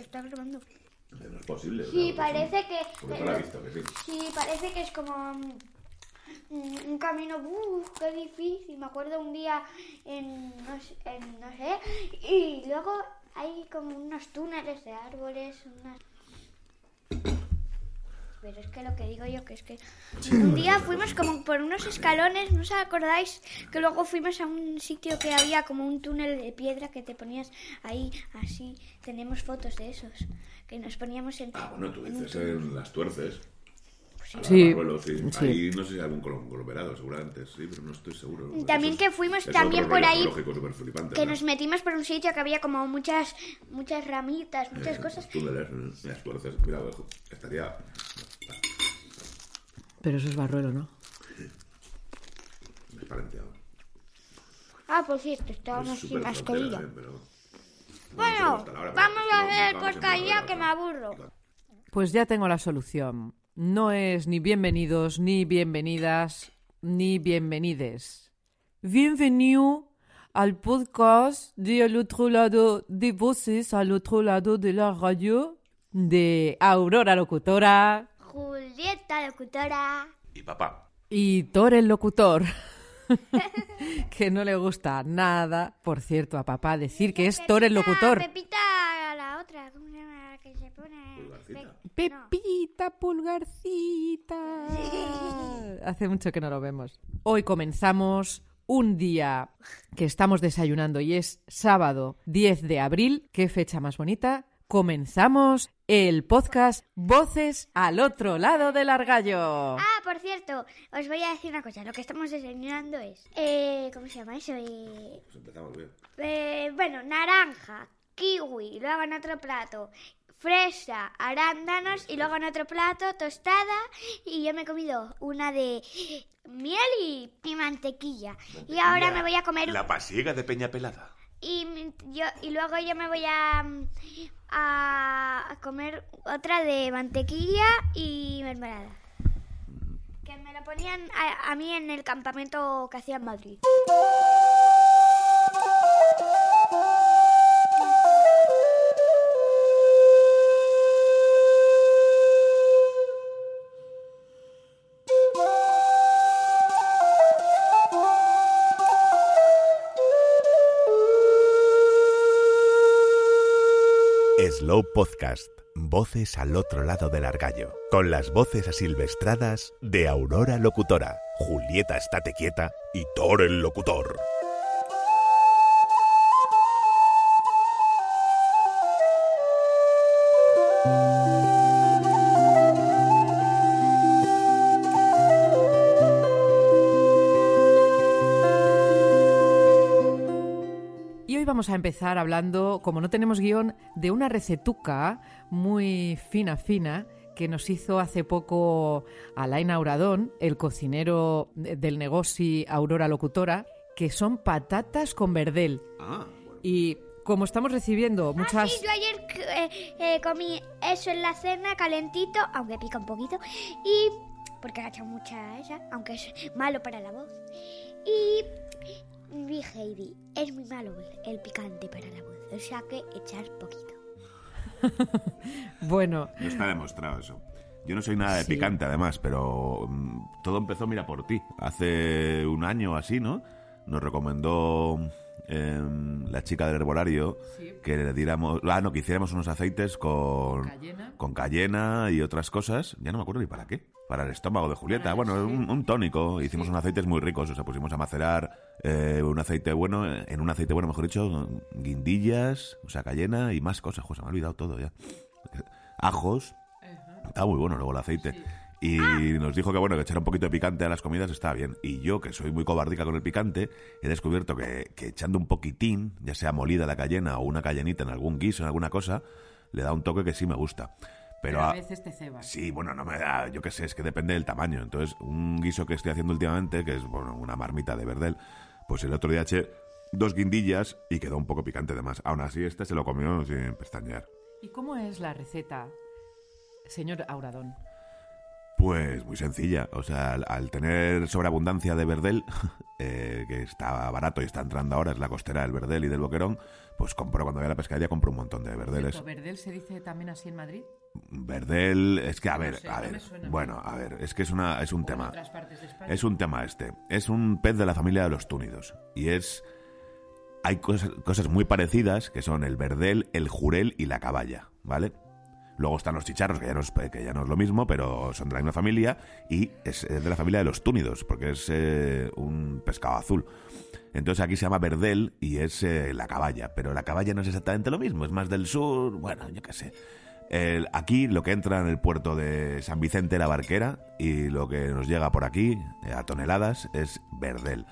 está grabando. No es posible. Sí, parece que... Porque no visto, que sí. Sí, parece que es como mm, un camino, uff, qué difícil. Me acuerdo un día en no, sé, en no sé, y luego hay como unos túneles de árboles, unas... Pero es que lo que digo yo que es que un día fuimos como por unos escalones, ¿no os acordáis? Que luego fuimos a un sitio que había como un túnel de piedra que te ponías ahí así. Tenemos fotos de esos que nos poníamos en... Ah, bueno, tú dices en las tuerces. Sí. Barruelo, sí. Sí. Ahí no sé si hay algún conglomerado, seguramente sí, pero no estoy seguro. También Eso que es- fuimos es también por ahí, Que ¿no? nos metimos por un sitio que había como muchas muchas ramitas, muchas Eh, cosas. Túneles, las tuerces. Mira, estaría. Pero eso es barruelo, ¿no? Desparenteado. Ah, por cierto, Es estábamos sin mascarilla. eh, pero- Bueno, vamos es a hacer vamos podcast ya que me aburro. Pues ya tengo la solución. No es ni bienvenidos, ni bienvenidas, ni bienvenides. Bienvenido al podcast de Al otro lado de voces, al otro lado de la radio, de Aurora Locutora Julieta, locutora. Y papá. y Thor el Locutor. que no le gusta nada, por cierto, a papá decir que es Thor el Locutor. Pepita, la otra, ¿cómo se llama? La que se pone. Pulgarcita. Pe- no. Pepita Pulgarcita. Hace mucho que no lo vemos. Hoy comenzamos un día que estamos desayunando y es sábado 10 de abril. ¿Qué fecha más bonita? Comenzamos el podcast Voces al otro lado del argallo. Ah, por cierto, os voy a decir una cosa. Lo que estamos desayunando es. Eh, ¿Cómo se llama eso? Eh, Pues empezamos bien. Eh, bueno, naranja, kiwi, luego en otro plato, fresa, arándanos y luego en otro plato tostada y yo me he comido una de miel y, y mantequilla. Y ahora me voy a comer La pasiega de Peña Pelada. y yo y luego yo me voy a, a, a comer otra de mantequilla y mermelada. Que me lo ponían a, a mí en el campamento que hacía en Madrid. Slow Podcast. Voces al otro lado del argallo. Con las voces asilvestradas de Aurora Locutora, Julieta Estate Quieta y Thor el Locutor. Vamos a empezar hablando, como no tenemos guion, de una recetuca muy fina, fina, que nos hizo hace poco Alain Auradón, el cocinero de- del negocio Aurora Locutora, que son patatas con verdel. Ah, bueno. Y como estamos recibiendo Ah, muchas... sí, yo ayer eh, eh, comí eso en la cena calentito, aunque pica un poquito, y porque ha hecho mucha esa, aunque es malo para la voz. Y dije, Heidi, es muy malo el, el picante para la voz, o sea que echar poquito. Bueno, No está demostrado eso. Yo no soy nada de Sí. picante, además, pero mm, todo empezó, mira, por ti. Hace un año o así, ¿no? Nos recomendó em, la chica del herbolario Sí. que le diéramos... Ah, no, que hiciéramos unos aceites con... Cayena. Con cayena y otras cosas. Ya no me acuerdo ni para qué. Para el estómago de Julieta. Bueno, un, un tónico. Hicimos unos aceites muy ricos. O sea, pusimos a macerar eh, un aceite bueno, en un aceite bueno, mejor dicho, guindillas, o sea, cayena y más cosas. Se me ha olvidado todo ya. Ajos. Está muy bueno luego el aceite. Y nos dijo que bueno, que echar un poquito de picante a las comidas está bien. Y yo, que soy muy cobardica con el picante, he descubierto que, que echando un poquitín, ya sea molida la cayena o una cayenita en algún guiso, en alguna cosa, le da un toque que sí me gusta. Pero, pero a a- veces te cebas. Sí, bueno, no me da, yo qué sé, es que depende del tamaño. Entonces, un guiso que estoy haciendo últimamente, que es bueno, una marmita de verdel, pues el otro día eché dos guindillas y quedó un poco picante de más. Aún así, este se lo comió sin pestañear. ¿Y cómo es la receta, señor Auradón? Pues muy sencilla. O sea, al, al tener sobreabundancia de verdel, eh, que está barato y está entrando ahora, es la costera del verdel y del boquerón, pues compro, cuando voy a la pescadería, compro un montón de verdeles. ¿Verdel se dice también así en Madrid? Verdel, es que, a ver, sé, a ver. Bueno, a ver, es que es, una, es un tema. Es un tema este. Es un pez de la familia de los túnidos. Y es. Hay cosas, cosas muy parecidas que son el verdel, el jurel y la caballa, ¿vale? Luego están los chicharros, que ya no es, que ya no es lo mismo, pero son de la misma familia. Y es, es de la familia de los túnidos, porque es eh, un pescado azul. Entonces aquí se llama verdel y es eh, la caballa. Pero la caballa no es exactamente lo mismo, es más del sur, bueno, yo qué sé. El- aquí lo que entra en el puerto de San Vicente la Barquera y lo que nos llega por aquí eh, a toneladas es verdel,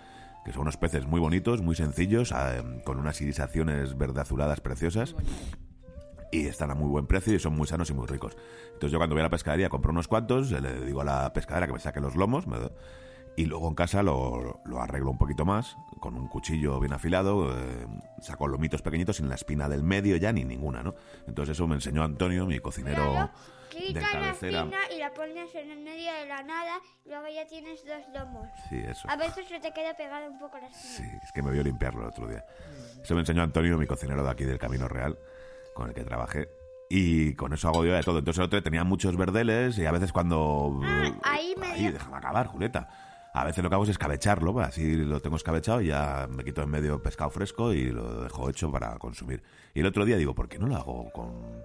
que son unos peces muy bonitos, muy sencillos, eh, con unas irisaciones verde azuladas preciosas y están a muy buen precio y son muy sanos y muy ricos. Entonces yo cuando voy a la pescadería compro unos cuantos, le digo a la pescadera que me saque los lomos me- y luego en casa lo, lo arreglo un poquito más con un cuchillo bien afilado, eh, saco lomitos pequeñitos sin la espina del medio ya ni ninguna, ¿no? Entonces eso me enseñó Antonio, mi cocinero de quitas la cabecera. espina y la pones en el medio de la nada y luego ya tienes dos lomos. Sí, eso. A veces se te queda pegada un poco la espina. Sí, es que me vio limpiarlo el otro día. Eso me enseñó Antonio, mi cocinero de aquí del Camino Real, con el que trabajé. Y con eso hago yo de todo. Entonces el otro día tenía muchos verdeles y a veces cuando... Ah, ahí me dio- déjame acabar, Julieta. A veces lo que hago es escabecharlo, pues, así lo tengo escabechado y ya me quito en medio pescado fresco y lo dejo hecho para consumir. Y el otro día digo, ¿por qué no lo hago con...?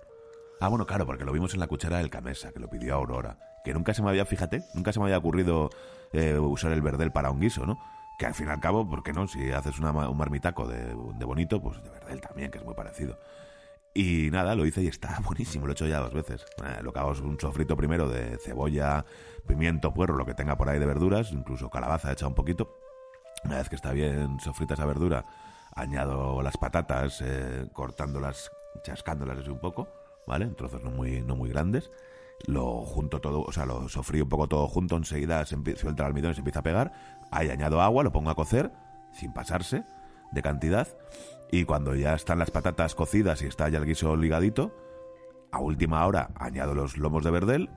Ah, bueno, claro, porque lo vimos en la cuchara del Camesa, que lo pidió Aurora. Que nunca se me había, fíjate, nunca se me había ocurrido eh, usar el verdel para un guiso, ¿no? Que al fin y al cabo, ¿por qué no? Si haces una un marmitaco de, de bonito, pues de verdel también, que es muy parecido. Y nada, lo hice y está buenísimo, lo he hecho ya dos veces. Eh, lo que hago es un sofrito primero de cebolla, pimiento, puerro, lo que tenga por ahí de verduras, incluso calabaza hecha un poquito. Una vez que está bien sofrita esa verdura, añado las patatas, eh, cortándolas, chascándolas así un poco, ¿vale? En trozos no muy, no muy grandes. Lo junto todo, o sea, lo sofrí un poco todo junto, enseguida se suelta el almidón y se empieza a pegar. Ahí añado agua, lo pongo a cocer, sin pasarse de cantidad. Y cuando ya están las patatas cocidas y está ya el guiso ligadito, a última hora añado los lomos de verdel,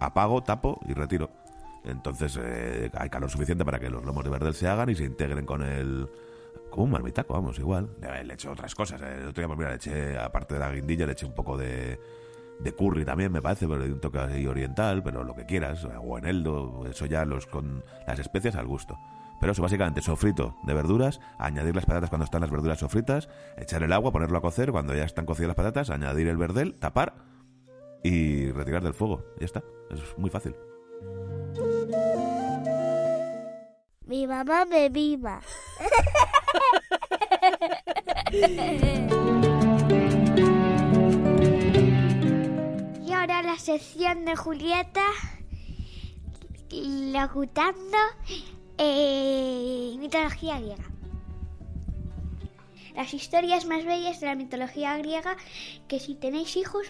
apago, tapo y retiro. Entonces eh, hay calor suficiente para que los lomos de verdel se hagan y se integren con el... Como un marmitaco, vamos, igual. Le, eché otras cosas. El otro día, pues le eché, aparte de la guindilla, le eché un poco de, curry también, me parece, pero de un toque oriental, pero lo que quieras, o eneldo, eso ya los con las especias al gusto. Pero eso básicamente sofrito de verduras, añadir las patatas cuando están las verduras sofritas, echar el agua, ponerlo a cocer, cuando ya están cocidas las patatas, añadir el verdel, tapar y retirar del fuego. Ya está, es muy fácil. Mi mamá me viva. y ahora la sección de Julieta locutando eh, mitología griega. Las historias más bellas de la mitología griega que si tenéis hijos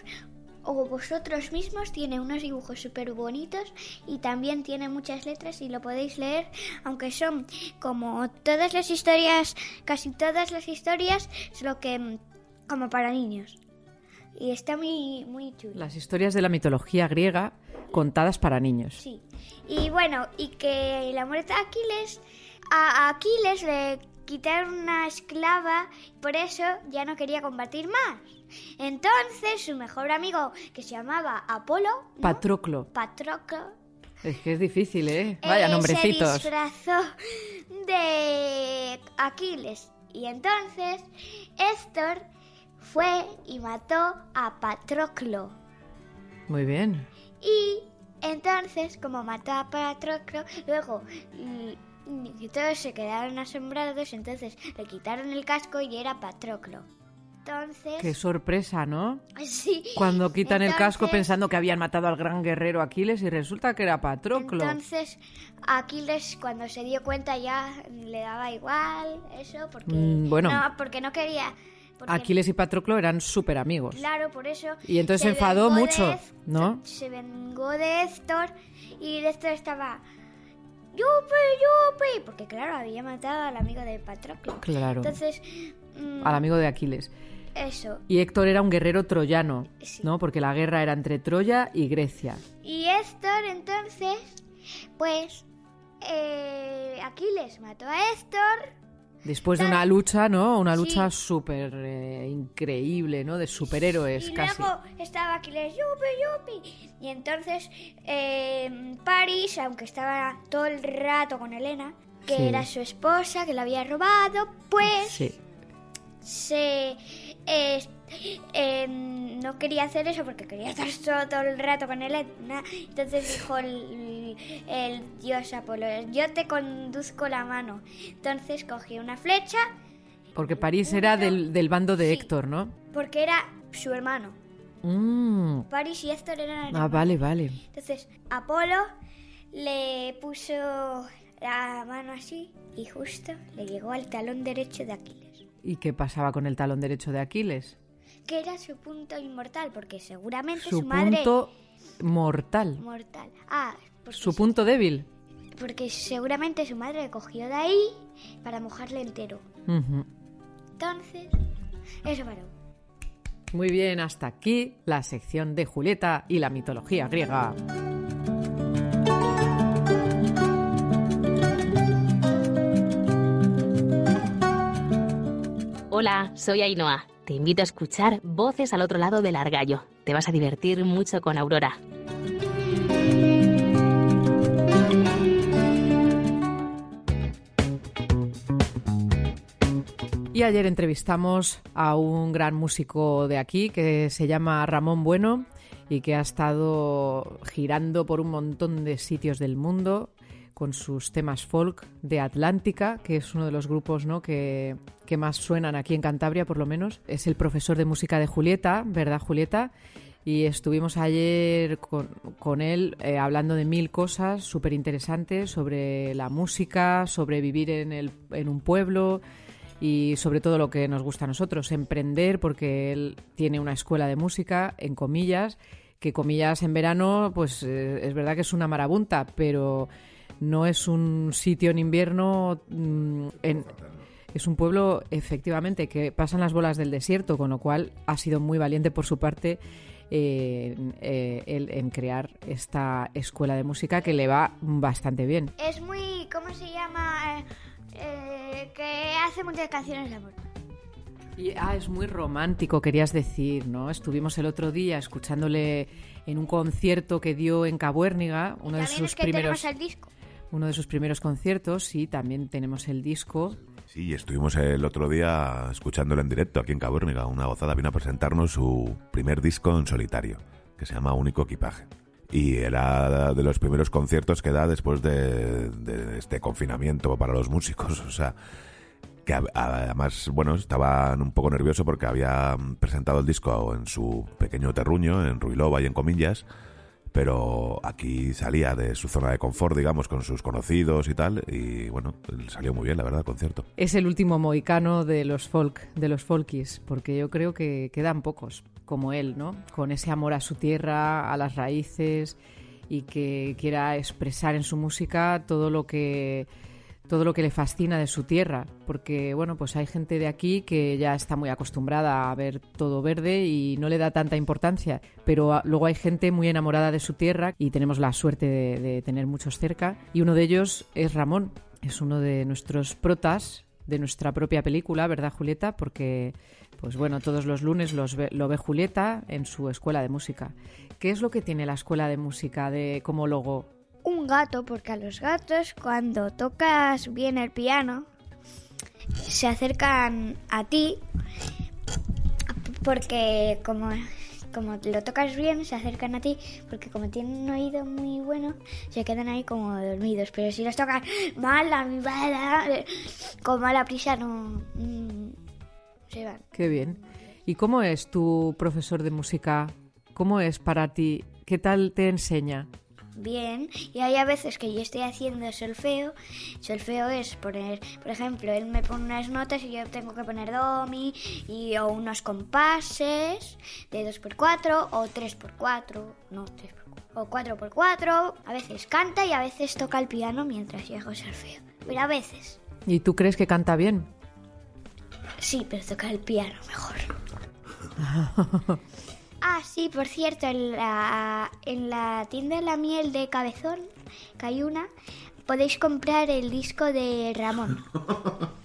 o vosotros mismos tiene unos dibujos súper bonitos y también tiene muchas letras y lo podéis leer, aunque son como todas las historias, casi todas las historias, solo que mm, como para niños. Y está muy, muy chulo. Las historias de la mitología griega contadas para niños. Sí. Y bueno, y que la muerte de Aquiles, a Aquiles le quitaron una esclava, por eso ya no quería combatir más. Entonces su mejor amigo, que se llamaba Apolo, ¿no? Patroclo. Patroclo, Es que es difícil, ¿eh? Vaya eh, nombrecitos. se disfrazó de Aquiles. Y entonces Héctor fue y mató a Patroclo. Muy bien. Y entonces, como mató a Patroclo, luego mm, y todos se quedaron asombrados, entonces le quitaron el casco y era Patroclo. Entonces, Qué sorpresa, ¿no? sí. Cuando quitan el casco pensando que habían matado al gran guerrero Aquiles y resulta que era Patroclo. Entonces, Aquiles cuando se dio cuenta ya le daba igual eso, porque Mm, bueno. no, porque no quería. Aquiles y Patroclo eran súper amigos. Claro, por eso. Y entonces se enfadó de mucho, ¿no? Se vengó de Héctor y Héctor estaba. ¡Yupi, yupi! Porque, claro, había matado al amigo de Patroclo. Claro. Entonces. mm, Al amigo de Aquiles. eso. Y Héctor era un guerrero troyano, Sí. ¿no? Porque la guerra era entre Troya y Grecia. Y Héctor, entonces, pues, eh, Aquiles mató a Héctor. Después de una lucha, ¿no? Una lucha súper eh, increíble, ¿no? De superhéroes y casi. luego estaba Aquiles, yupi, yupi. Y entonces, eh, París, aunque estaba todo el rato con Helena, que Sí. era su esposa, que la había robado, pues Sí. se eh, eh, no quería hacer eso porque quería estar todo, todo el rato con Helena. Entonces dijo el, el dios Apolo, yo te conduzco la mano. Entonces cogió una flecha Porque París era del, del bando de Sí. Héctor, ¿no? porque era su hermano. Mm. París y Héctor eran Ah, hermanos. vale, vale. Entonces Apolo le puso la mano así y justo le llegó al talón derecho de Aquiles. ¿Y qué pasaba con el talón derecho de Aquiles? Que era su punto inmortal, porque seguramente Su su, madre... punto mortal. Mortal. Ah, porque, Su punto débil. porque seguramente su madre le cogió de ahí para mojarle entero. Entonces, eso paró. Muy bien, hasta aquí la sección de Julieta y la mitología griega. Hola, soy Ainhoa. Te invito a escuchar Voces al otro lado del argallo. Te vas a divertir mucho con Aurora. Y ayer entrevistamos a un gran músico de aquí que se llama Ramón Bueno y que ha estado girando por un montón de sitios del mundo con sus temas folk de Atlántica, que es uno de los grupos ¿no? que, que más suenan aquí en Cantabria, por lo menos. Es el profesor de música de Julieta, ¿verdad, Julieta? Y estuvimos ayer con, con él eh, hablando de mil cosas súper interesantes sobre la música, sobre vivir en, el, en un pueblo y sobre todo lo que nos gusta a nosotros, emprender, porque él tiene una escuela de música, en comillas, que comillas en verano, pues eh, es verdad que es una marabunta, pero no es un sitio en invierno mm, en, es un pueblo efectivamente que pasan las bolas del desierto, con lo cual ha sido muy valiente por su parte eh, en, eh, él en crear esta escuela de música que le va bastante bien. Es muy, ¿cómo se llama? Eh, que hace muchas canciones de amor. Y, ah, es muy romántico, querías decir, ¿no? Estuvimos el otro día escuchándole en un concierto que dio en Cabuérniga, uno de sus es que primeros, el disco. Uno de sus primeros conciertos, y también tenemos el disco. Sí, estuvimos el otro día escuchándolo en directo aquí en Cabuérniga. Una gozada vino a presentarnos su primer disco en solitario, que se llama Único Equipaje. Y era de los primeros conciertos que da después de, este confinamiento para los músicos. O sea, que además, bueno, estaba un poco nervioso porque había presentado el disco en su pequeño terruño, en Ruilova y en Comillas, pero aquí salía de su zona de confort, digamos, con sus conocidos y tal, y bueno, salió muy bien, la verdad, el concierto. Es el último moicano de los folk, de los folkies, porque yo creo que quedan pocos como él, ¿no? Con ese amor a su tierra, a las raíces y que quiera expresar en su música todo lo que todo lo que le fascina de su tierra, porque bueno, pues hay gente de aquí que ya está muy acostumbrada a ver todo verde y no le da tanta importancia, pero ah, luego hay gente muy enamorada de su tierra y tenemos la suerte de, tener muchos cerca y uno de ellos es Ramón, es uno de nuestros protas de nuestra propia película, ¿verdad, Julieta? Porque, pues bueno, todos los lunes los ve- lo ve Julieta en su escuela de música. ¿Qué es lo que tiene la escuela de música de como logo? Un gato, porque a los gatos cuando tocas bien el piano se acercan a ti porque como como lo tocas bien se acercan a ti porque como tienen un oído muy bueno se quedan ahí como dormidos pero si los tocas mal a mi con mala prisa no mm, se van Qué bien. ¿Y cómo es tu profesor de música? ¿Cómo es para ti? ¿Qué tal te enseña? Bien y hay a veces que yo estoy haciendo solfeo solfeo es poner por ejemplo él me pone unas notas y yo tengo que poner do mi y o unos compases de 2x4 o 3x4 no 3x4 o 4x4 a veces canta y a veces toca el piano mientras yo hago solfeo pero a veces ¿Y tú crees que canta bien? sí pero toca el piano mejor Ah, sí, por cierto, en la, en la tienda de la miel de Cabezón, que hay una, podéis comprar el disco de Ramón.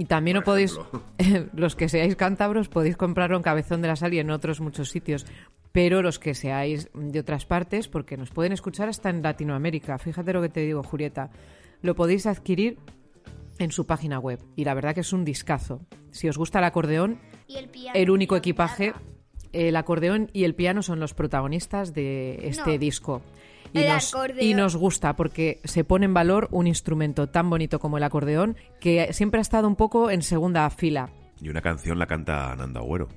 Y también lo podéis, los que seáis cántabros, podéis comprarlo en Cabezón de la Sal y en otros muchos sitios. Pero los que seáis de otras partes, porque nos pueden escuchar hasta en Latinoamérica, fíjate lo que te digo, Julieta, lo podéis adquirir en su página web. Y la verdad que es un discazo. Si os gusta el acordeón, Y el piano. el único equipaje. El acordeón y el piano son los protagonistas de este No. disco. Y El nos, acordeón. y nos gusta porque se pone en valor un instrumento tan bonito como el acordeón que siempre ha estado un poco en segunda fila. Y una canción la canta Nando Agüero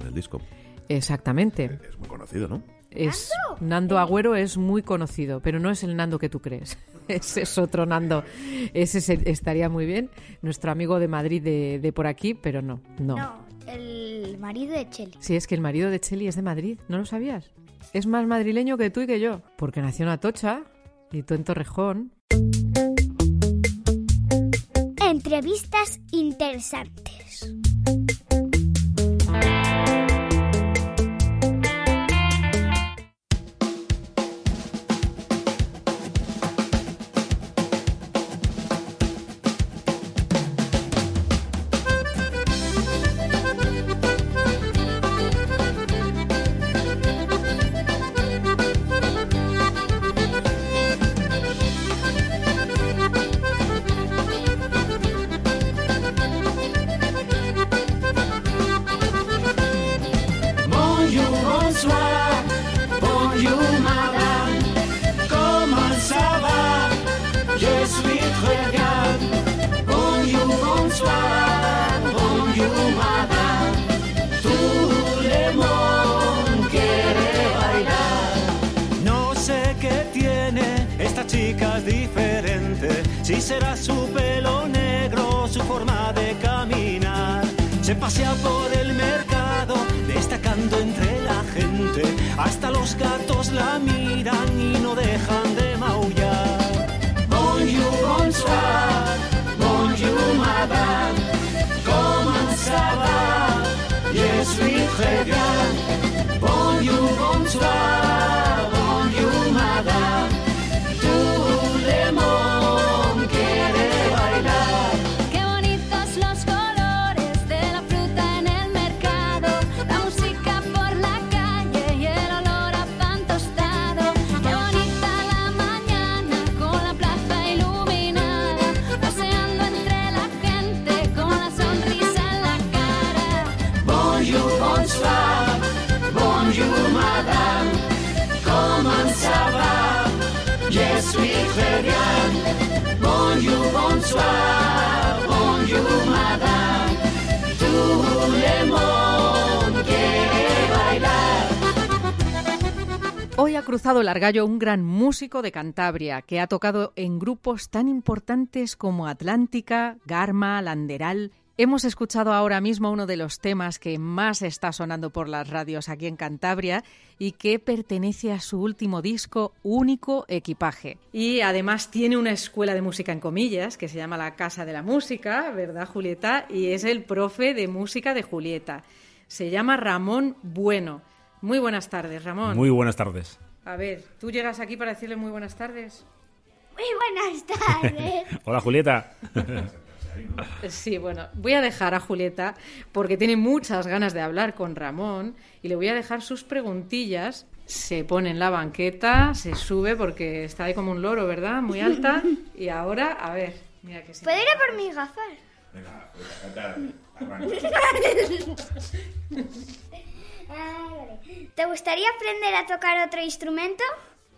en el disco. Exactamente. Es muy conocido, ¿no? Es, Nando Agüero es muy conocido, pero no es el Nando que tú crees. Ese es otro Nando. Ese se- estaría muy bien. Nuestro amigo de Madrid de, de por aquí, pero no, no. No, el marido de Cheli. Sí, es que el marido de Cheli es de Madrid, ¿no lo sabías? Es más madrileño que tú y que yo, porque nació en Atocha y tú en Torrejón. Entrevistas interesantes. Cruzado el Argallo un gran músico de Cantabria que ha tocado en grupos tan importantes como Atlántica, Garma, Landeral. Hemos escuchado ahora mismo uno de los temas que más está sonando por las radios aquí en Cantabria y que pertenece a su último disco, Único Equipaje. Y además tiene una escuela de música en comillas que se llama la Casa de la Música, ¿verdad, Julieta? Y es el profe de música de Julieta. Se llama Ramón Bueno. Muy buenas tardes, Ramón. Muy buenas tardes. A ver, ¿tú llegas aquí para decirle muy buenas tardes? Muy buenas tardes. Hola Julieta. Sí, bueno, voy a dejar a Julieta porque tiene muchas ganas de hablar con Ramón y le voy a dejar sus preguntillas. Se pone en la banqueta, se sube porque está ahí como un loro, ¿verdad? Muy alta. Y ahora, a ver, mira que sí. ¿Puedo ir a por mis gafas? Ay, vale. ¿Te gustaría aprender a tocar otro instrumento?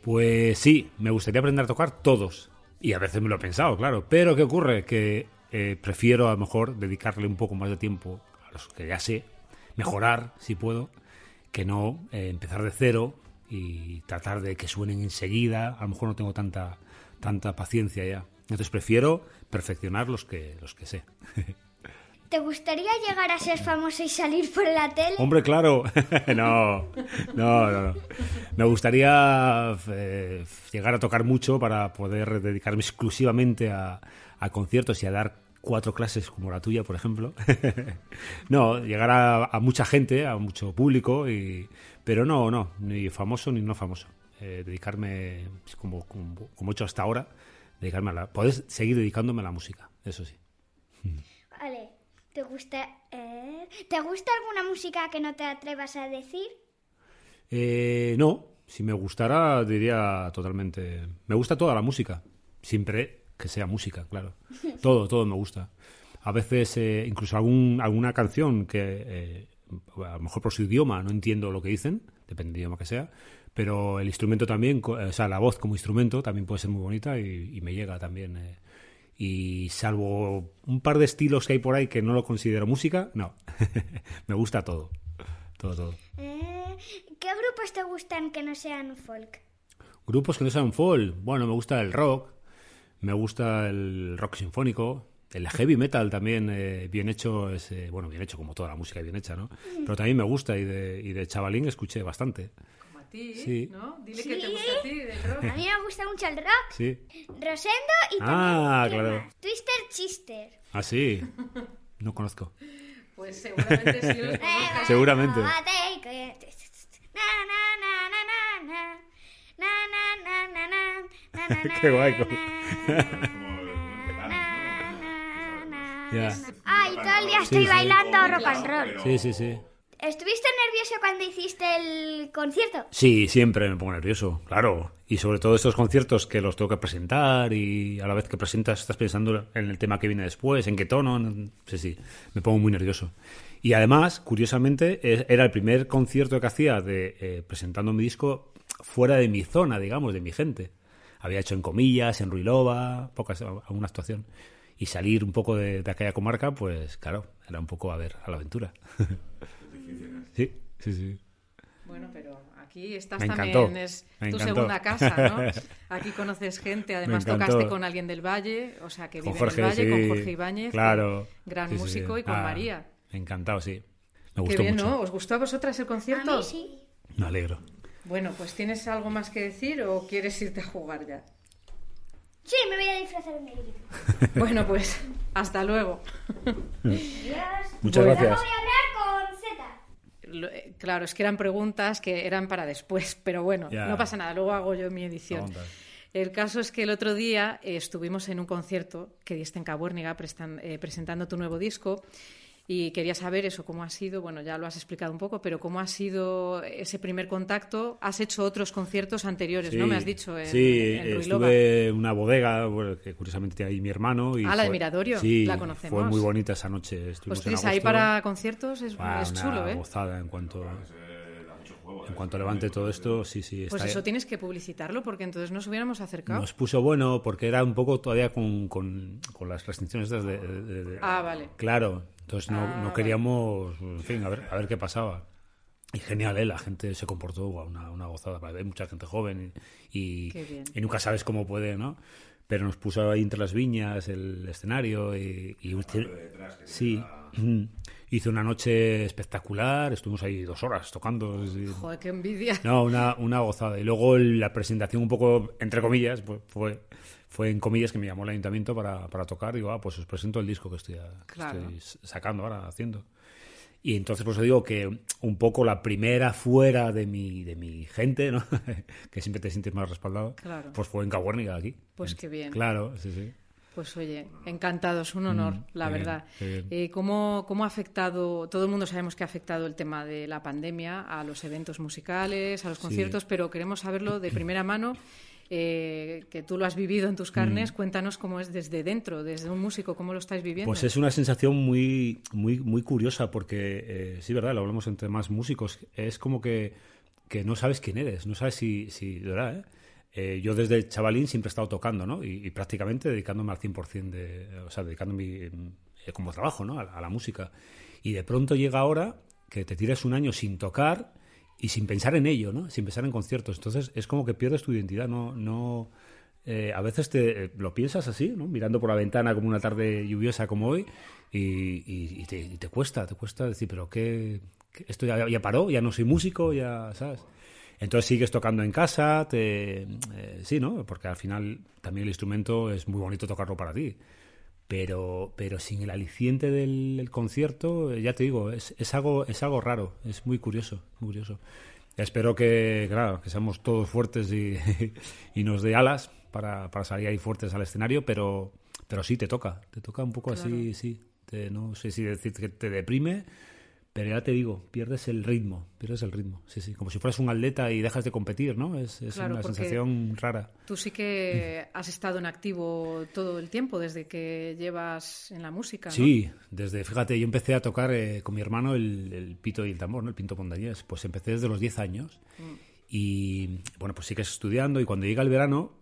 Pues sí, me gustaría aprender a tocar todos. Y a veces me lo he pensado, claro. Pero ¿qué ocurre? Que eh, prefiero a lo mejor dedicarle un poco más de tiempo a los que ya sé, mejorar si puedo, que no eh, empezar de cero y tratar de que suenen enseguida. A lo mejor no tengo tanta, tanta paciencia ya. Entonces prefiero perfeccionar los que, los que sé. ¿Te gustaría llegar a ser famoso y salir por la tele? Hombre, claro. no, no, no, no. Me gustaría eh, llegar a tocar mucho para poder dedicarme exclusivamente a, a conciertos y a dar cuatro clases como la tuya, por ejemplo. no, llegar a, a mucha gente, a mucho público, y, pero no, no, ni famoso ni no famoso. Eh, dedicarme, pues, como, como, como he hecho hasta ahora, dedicarme a la... Poder seguir dedicándome a la música, eso sí. Vale, ¿te gusta, eh, ¿te gusta alguna música que no te atrevas a decir? Eh, no, si me gustara diría totalmente... Me gusta toda la música, siempre que sea música, claro. Todo, todo me gusta. A veces eh, incluso algún, alguna canción que eh, a lo mejor por su idioma no entiendo lo que dicen, depende del idioma que sea, pero el instrumento también, o sea, la voz como instrumento también puede ser muy bonita y, y me llega también. Y salvo un par de estilos que hay por ahí que no lo considero música, no. me gusta todo. Todo, todo. Eh, ¿Qué grupos te gustan que no sean folk? Grupos que no sean folk. Bueno, me gusta el rock, me gusta el rock sinfónico, el heavy metal también eh, bien hecho, es, eh, bueno, bien hecho como toda la música bien hecha, ¿no? Pero también me gusta y de, y de chavalín escuché bastante. Ti, Sí. ¿no? Dile que te gusta a ti del rock. A mí me gusta mucho el rock, Sí. Rosendo y también Ah, ¿qué claro. más? Twister Chister. Ah, sí. No conozco. Pues seguramente sí los conozcas. Seguramente. Tómate y que- Na, na, na, na, na, na. Na, na, na, na, na. Na, na, na, Qué guay. Ay, todo el día Sí, estoy sí. bailando rock and roll. Sí, sí, sí. ¿Estuviste nervioso cuando hiciste el concierto? Sí, siempre me pongo nervioso, claro. Y sobre todo estos conciertos que los tengo que presentar y a la vez que presentas estás pensando en el tema que viene después, en qué tono. Sí, sí, me pongo muy nervioso. Y además, curiosamente, era el primer concierto que hacía de eh, presentando mi disco fuera de mi zona, digamos, de mi gente. Había hecho en Comillas, en Ruilova, pocas, alguna actuación. Y salir un poco de, de aquella comarca, pues claro, era un poco a ver, a la aventura. sí, sí, sí. Bueno, pero aquí estás Me también, es me tu encantó. segunda casa, ¿no? Aquí conoces gente, además tocaste con alguien del Valle, o sea, que Con vive Jorge, en el Valle, sí, con Jorge Ibáñez, Claro. gran Sí, músico, sí. y con Ah, María. Encantado, sí. Me Qué gustó bien, mucho. ¿no? ¿Os gustó a vosotras el A concierto? mí sí. Me alegro. Bueno, pues ¿tienes algo más que decir o quieres irte a jugar ya? Sí, me voy a disfrazar de. Bueno, pues hasta luego. Adiós. Muchas Bueno. Luego gracias. voy a hablar con Claro, es que eran preguntas que eran para después, pero bueno, no pasa nada, luego hago yo mi edición. El caso es que el otro día eh, estuvimos en un concierto que diste en Cabuérniga prestan- eh, presentando tu nuevo disco y quería saber eso, cómo ha sido, bueno, ya lo has explicado un poco, pero cómo ha sido ese primer contacto. Has hecho otros conciertos anteriores, ¿no? Me has dicho en, sí, en estuve en una bodega que curiosamente tiene ahí mi hermano. Y Ah, la de Miradorio, sí, la conocemos. Fue muy bonita esa noche. Estuvimos en Ostras, ahí para conciertos es, Buah, es una chulo, ¿eh? gozada en cuanto, en cuanto levante todo esto. Sí, sí. Pues está- eso tienes que publicitarlo porque entonces nos hubiéramos acercado. Nos puso bueno porque era un poco todavía con, con, con las restricciones de- de- Ah, vale. Claro, entonces no, Ah, no queríamos, en fin, a ver, a ver qué pasaba. Y genial, ¿eh? La gente se comportó una, una gozada. Hay mucha gente joven y, y, y nunca sabes cómo puede, ¿no? Pero nos puso ahí entre las viñas el escenario y... y sí, ujú. hizo una noche espectacular, estuvimos ahí dos horas tocando. y- Joder, qué envidia. no, una, una gozada. Y luego la presentación un poco, entre comillas, pues, fue, fue en comillas que me llamó el ayuntamiento para, para tocar. Digo, ah, pues os presento el disco que estoy, que Claro. estoy sacando ahora, haciendo. Y entonces pues os digo que un poco la primera fuera de mi, de mi gente, ¿no? que siempre te sientes más respaldado, Claro. pues fue en Caguérniga aquí. Pues qué bien. Claro, sí, sí. Pues oye, encantado, es un honor, Mm, la bien, verdad. bien. Eh, ¿cómo, ¿Cómo ha afectado, todo el mundo sabemos que ha afectado el tema de la pandemia a los eventos musicales, a los conciertos, pero queremos saberlo de primera mano, eh, que tú lo has vivido en tus carnes, cuéntanos cómo es desde dentro, desde un músico, cómo lo estáis viviendo. Pues es una sensación muy, muy, muy curiosa porque, eh, sí, verdad, lo hablamos entre más músicos, es como que, que no sabes quién eres, no sabes si, si de verdad, ¿eh? Eh, yo desde chavalín siempre he estado tocando, ¿no? Y, y prácticamente dedicándome al 100% de, o sea, dedicándome eh, como trabajo, ¿no? A, la- a la música. Y de pronto llega ahora que te tiras un año sin tocar y sin pensar en ello, ¿no? Sin pensar en conciertos. Entonces es como que pierdes tu identidad, no, no, eh, a veces te eh, lo piensas así, ¿no? Mirando por la ventana como una tarde lluviosa como hoy y, te, cuesta, te cuesta decir, pero qué, qué- esto ya, ya paró, ya no soy músico, ya, ¿sabes? Entonces sigues tocando en casa, te, eh, sí, ¿no? Porque al final también el instrumento es muy bonito tocarlo para ti. Pero, pero sin el aliciente del, del concierto, eh, ya te digo, es, es, algo, es algo raro, es muy curioso, muy curioso. Espero que, claro, que seamos todos fuertes y, y nos dé alas para, para salir ahí fuertes al escenario, pero, pero sí, te toca, te toca un poco así, sí. Te- no sé si decir que te deprime, pero ya te digo, pierdes el ritmo, pierdes el ritmo, sí, sí, como si fueras un atleta y dejas de competir, ¿no? Es, es Claro, una sensación rara. Tú sí que has estado en activo todo el tiempo desde que llevas en la música, ¿no? Sí, desde, fíjate, yo empecé a tocar eh, con mi hermano el, el pito y el tambor, ¿no? El pinto montañés. Pues empecé desde los 10 años. Y bueno, pues sigues estudiando y cuando llega el verano,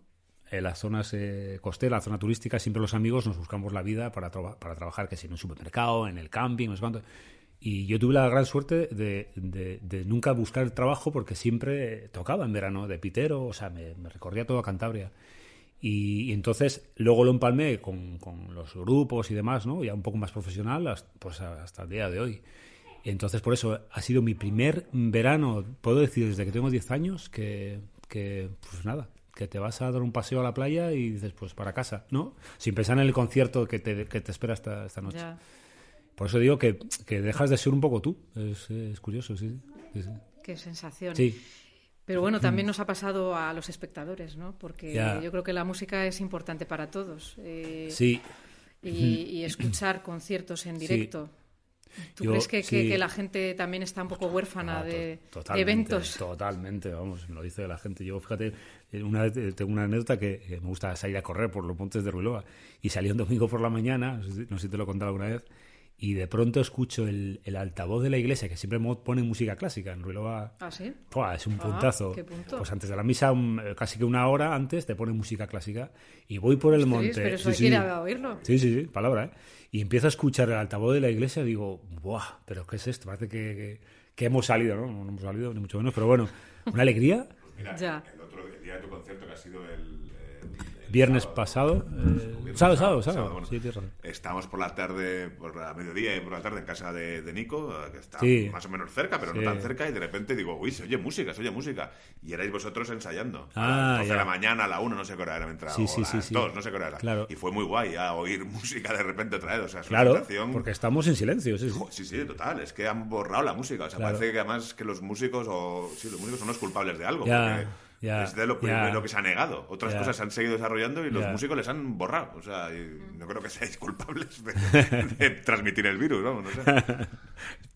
en las zonas eh, costeras, la zona turística, siempre los amigos nos buscamos la vida para, para trabajar, que si en un supermercado, en el camping, no sé cuánto. Y yo tuve la gran suerte de, nunca buscar trabajo porque siempre tocaba en verano, de pitero, o sea, me, me recorría toda Cantabria. Y, entonces luego lo empalmé con, con los grupos y demás, ¿no? Ya un poco más profesional, hasta, pues hasta el día de hoy. Entonces, por eso ha sido mi primer verano, puedo decir, desde que tengo 10 años, que, pues nada, que te vas a dar un paseo a la playa y dices, pues para casa, ¿no? Sin pensar en el concierto que te, que te espera esta, esta noche. Por eso digo que, que dejas de ser un poco tú. Es, es curioso, sí. sí, sí. qué sensación. Sí, Pero bueno, también nos ha pasado a los espectadores, ¿no? Porque Ya. yo creo que la música es importante para todos. eh, sí. y, y escuchar conciertos en Sí. directo. ¿Tú Yo- crees que, que- sí. que la gente también está un poco huérfana Ah, to- de, eventos? Totalmente, vamos, me lo dice la gente. Yo, fíjate, eh, una vez eh, tengo una anécdota que, que me gusta salir a correr por los montes de Ruiloa y salí un domingo por la mañana, no sé si te lo he contado alguna vez, y de pronto escucho el, el altavoz de la iglesia, que siempre pone música clásica en Ruiloa. ¿Ah, sí? Es un Ah, puntazo. qué punto. Pues antes de la misa, un- eh, casi que una hora antes, te pone música clásica y voy por el monte. pero eso Sí, hay sí. que ir a oírlo. Sí, sí, sí, palabra, ¿eh? Y empiezo a escuchar el altavoz de la iglesia y digo, ¡buah! ¿Pero qué es esto? Parece que, que, que hemos salido, ¿no? No hemos salido, ni mucho menos, pero bueno, una alegría. Mira, Ya. el otro día de tu concierto que ha sido el, el- el Viernes sábado, pasado, o eh, viernes sábado, sábado, sábado, bueno. sí. Estábamos por la tarde, por la mediodía y por la tarde en casa de, de Nico, eh, que está Sí. más o menos cerca, pero Sí. no tan cerca, y de repente digo, uy, se oye música, se oye música. Y erais vosotros ensayando. Ah, a las 12 de la mañana, a la 1, no sé qué hora era, mientras, Sí, o sí, sí, las sí. 2, no sé qué hora era. Claro. Y fue muy guay a oír música de repente otra vez. O sea, es una Claro, sensación- porque estamos en silencio, sí, sí. Jo, Sí, sí, total. Es que han borrado la música. O sea, Claro. parece que además que los músicos, o sí, los músicos son los culpables de algo. Ya, porque ya, es de lo, de lo que se ha negado. Otras Ya. cosas se han seguido desarrollando y los músicos les han borrado. O sea, y no creo que seáis culpables de, de transmitir el virus, ¿no? No sé.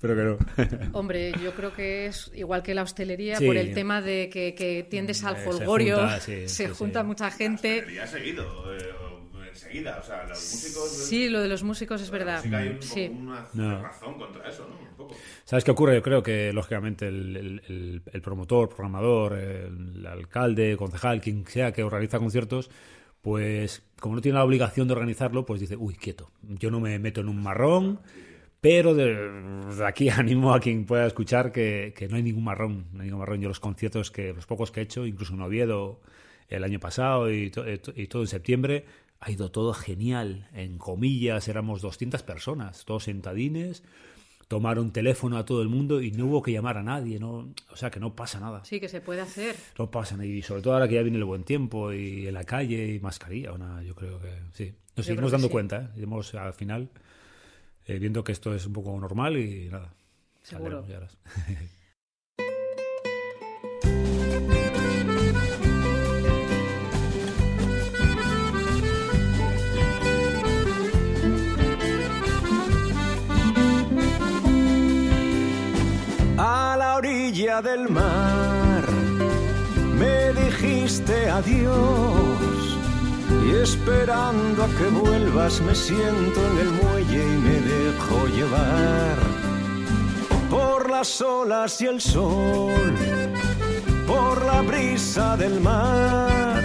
Pero que no. Hombre, yo creo que es igual que la hostelería Sí. por el tema de que, que tiendes al Eh, se holgorio, junta, sí, se sí, junta sí. mucha gente. Y ha seguido, eh, enseguida. O sea, los músicos. Sí, lo de los músicos es verdad. música hay un- Sí. una No. razón contra eso, ¿no? Un poco. ¿Sabes qué ocurre? Yo creo que, lógicamente, el, el- el- el promotor, programador, el alcalde, concejal, quien sea que organiza conciertos, pues como no tiene la obligación de organizarlo, pues dice, uy, quieto, yo no me meto en un marrón, pero de, de aquí animo a quien pueda escuchar que, que no hay ningún marrón, no hay ningún marrón. Yo los conciertos que, los pocos que he hecho, incluso en Oviedo el año pasado y, to- eh, to- y todo en septiembre, ha ido todo genial. En comillas, éramos 200 personas, todos sentadines, tomaron teléfono a todo el mundo y no hubo que llamar a nadie, ¿no? O sea que no pasa nada. Sí, que se puede hacer. No pasa nada. Y sobre todo ahora que ya viene el buen tiempo y en la calle y mascarilla, nada, yo creo que sí. Nos creo seguimos dando sí. cuenta, ¿eh? Iremos al final eh, viendo que esto es un poco normal y nada. Seguro. saldremos, del mar me dijiste adiós y esperando a que vuelvas me siento en el muelle y me dejo llevar por las olas y el sol, por la brisa del mar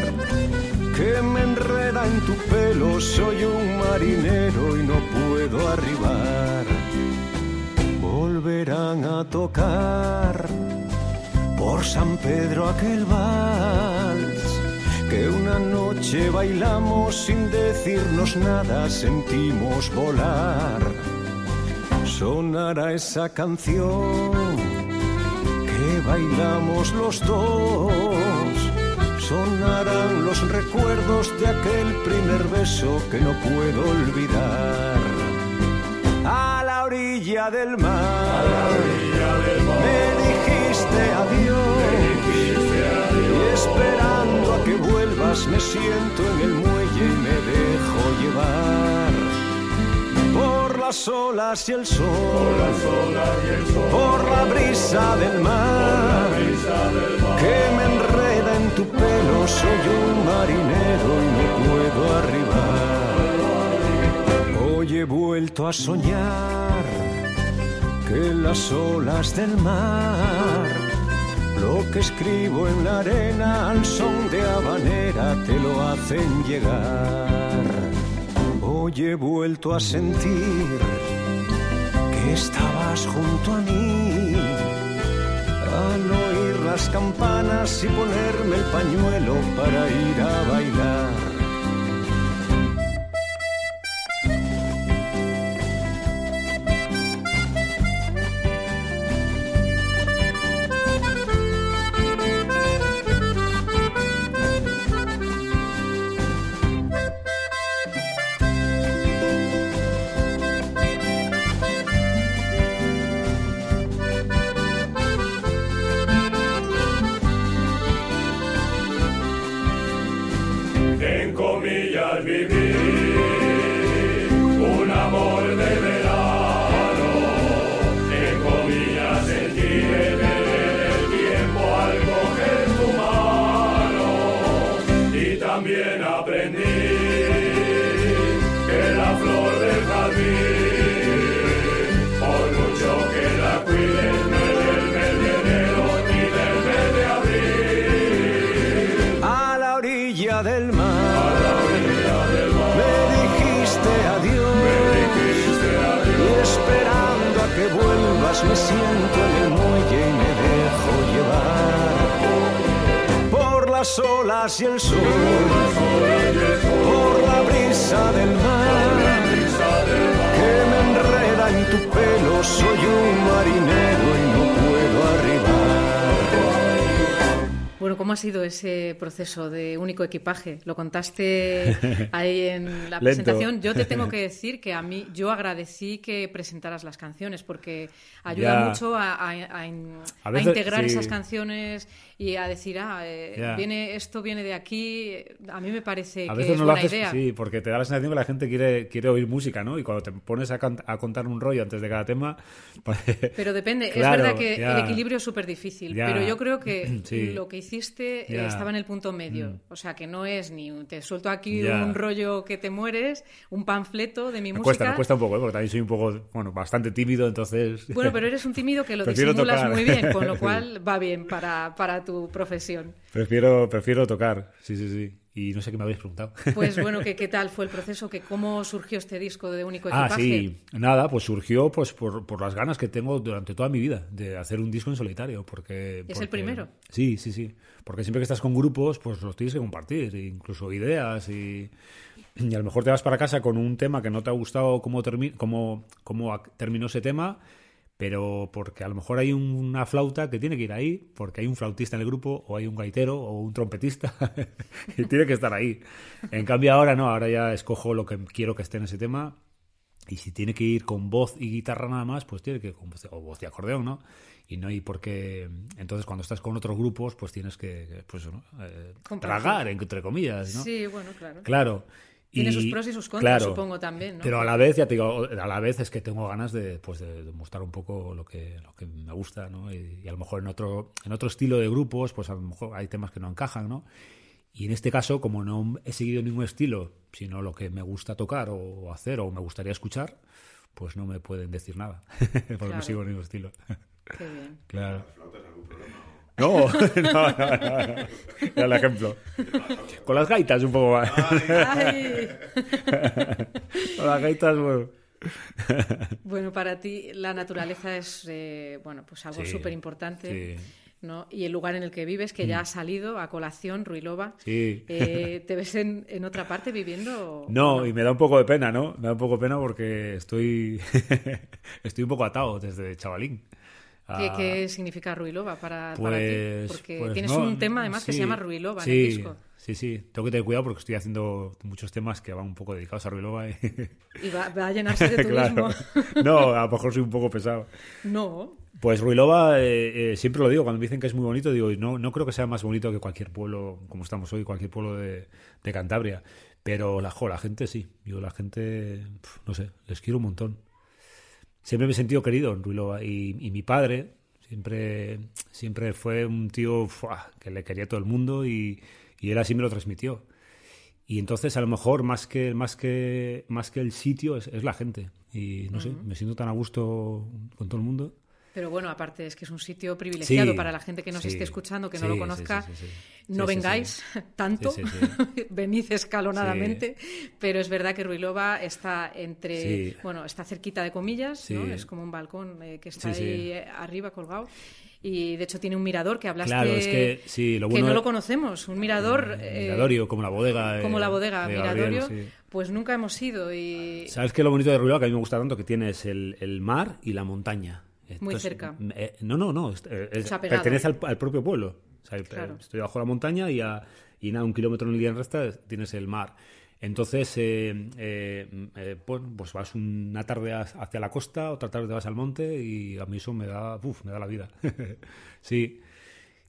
que me enreda en tu pelo. Soy un marinero y no puedo arribar volverán a tocar por San Pedro aquel vals que una noche bailamos sin decirnos nada, sentimos volar. Sonará esa canción que bailamos los dos. sonarán los recuerdos de aquel primer beso que no puedo olvidar. A la orilla del mar, me dijiste adiós, y esperando a que vuelvas me siento en el muelle y me dejo llevar por las olas y el sol, por la brisa del mar, que me enreda en tu pelo. Soy un marinero y no puedo arribar. Hoy he vuelto a soñar que las olas del mar, lo que escribo en la arena al son de habanera te lo hacen llegar. Hoy he vuelto a sentir que estabas junto a mí. Al oír las campanas y ponerme el pañuelo para ir a bailar. Sido ese proceso de único equipaje? Lo contaste ahí en la presentación. Yo te tengo que decir que a mí yo agradecí que presentaras las canciones porque ayuda mucho a, a- a in- A a veces, integrar sí. esas canciones y a decir, ah, eh, viene esto viene de aquí. A mí me parece A que veces es no lo haces, idea. sí, porque te da la sensación que la gente quiere, quiere oír música, ¿no? Y cuando te pones a, contar un rollo antes de cada tema... parece- Pero depende, Claro, es verdad que el equilibrio es súper difícil, pero yo creo que Sí. lo que hiciste eh, estaba en el punto medio. Mm. O sea, que no es ni un- te suelto aquí un rollo que te mueres, un panfleto de mi me música. cuesta, me cuesta un poco, ¿eh? porque también soy un poco, bueno, bastante tímido, entonces... Bueno, pero eres un tímido que lo Prefiero disimulas tocar. muy bien, con lo cual va bien para, para tu profesión. Prefiero, prefiero tocar, sí, sí, sí. Y no sé qué me habéis preguntado. Pues bueno, ¿qué, qué tal fue el proceso? ¿Que ¿Cómo surgió este disco de único Ah, equipaje? sí. Nada, pues surgió pues por, por las ganas que tengo durante toda mi vida de hacer un disco en solitario, porque... ¿Es el primero? Sí, sí, sí. Porque siempre que estás con grupos, pues los tienes que compartir, incluso ideas y... Y a lo mejor te vas para casa con un tema que no te ha gustado cómo, termi- cómo, cómo terminó ese tema, pero porque a lo mejor hay un- una flauta que tiene que ir ahí, porque hay un flautista en el grupo, o hay un gaitero, o un trompetista, y tiene que estar ahí. En cambio ahora no, ahora ya escojo lo que quiero que esté en ese tema, y si tiene que ir con voz y guitarra nada más, pues tiene que ir con voz, o voz y acordeón, ¿no? Y no hay por qué... Entonces cuando estás con otros grupos, pues tienes que, pues, ¿no? Eh, tragar, entre comillas, ¿no? Sí, bueno, claro. Claro. Tiene Y- sus pros y sus contras, claro, supongo también, ¿no? Pero a la vez, ya te digo, a la vez es que tengo ganas de, pues, de, de mostrar un poco lo que, lo que me gusta, ¿no? Y, y a lo mejor en otro, en otro estilo de grupos, pues a lo mejor hay temas que no encajan, ¿no? Y en este caso, como no he seguido ningún estilo, sino lo que me gusta tocar o hacer o me gustaría escuchar, pues no me pueden decir nada, porque Claro. no sigo ningún estilo. Qué bien. Claro. No, no, no, no, no. El ejemplo. Con las gaitas un poco más. Ay. Con las gaitas, bueno. Bueno, para ti la naturaleza es eh, bueno, pues algo Sí, súper importante. sí. ¿no? Y el lugar en el que vives, que ya ha salido a colación, Ruilova. Sí. Eh, ¿Te ves en, en otra parte viviendo? o No, y me da un poco de pena, ¿no? Me da un poco de pena porque estoy, estoy un poco atado desde chavalín. ¿Qué, Ah, qué significa Ruilova para, para ti? Pues, Porque pues tienes no, un tema además que se sí, llama Ruilova sí, en el disco. Sí, sí, tengo que tener cuidado porque estoy haciendo muchos temas que van un poco dedicados a Ruilova. y- Y va, va a llenarse de claro. turismo. No, a lo mejor soy un poco pesado. no. Pues Ruilova, eh, eh, siempre lo digo, cuando me dicen que es muy bonito, digo, no, no creo que sea más bonito que cualquier pueblo, como estamos hoy, cualquier pueblo de, de Cantabria. Pero la, jo, la gente sí, yo la gente, pf, no sé, les quiero un montón. Siempre me he sentido querido en Ruilova y, y mi padre siempre, siempre fue un tío ¡fua! que le quería a todo el mundo y, y él así me lo transmitió. Y entonces a lo mejor más que, más que, más que el sitio es, es la gente. Y no sé, me siento tan a gusto con todo el mundo. Pero bueno, aparte es que es un sitio privilegiado Sí, para la gente que nos sí, esté escuchando, que no sí, lo conozca. No vengáis tanto, venid escalonadamente, pero es verdad que Ruilova está entre, bueno, está cerquita de comillas, ¿no? Es como un balcón eh, que está ahí eh, arriba colgado. Y de hecho tiene un mirador que hablaste Claro, es que, sí, lo bueno no lo conocemos, un mirador eh, Miradorio, como la bodega. eh, como la bodega, Gabriel, Miradorio, sí. pues nunca hemos ido y ¿Sabes qué es lo bonito de Ruilova? Que a mí me gusta tanto que tienes el, el mar y la montaña. Muy cerca. eh, no, no, no. es- eh, es- pegado. pertenece al, al propio pueblo. O sea, Claro. Estoy bajo la montaña y, a, y nada, un kilómetro en línea recta tienes el mar. Entonces, eh, eh, eh, bueno, pues vas una tarde hacia la costa, otra tarde vas al monte y a mí eso me da, uf, me da la vida. sí.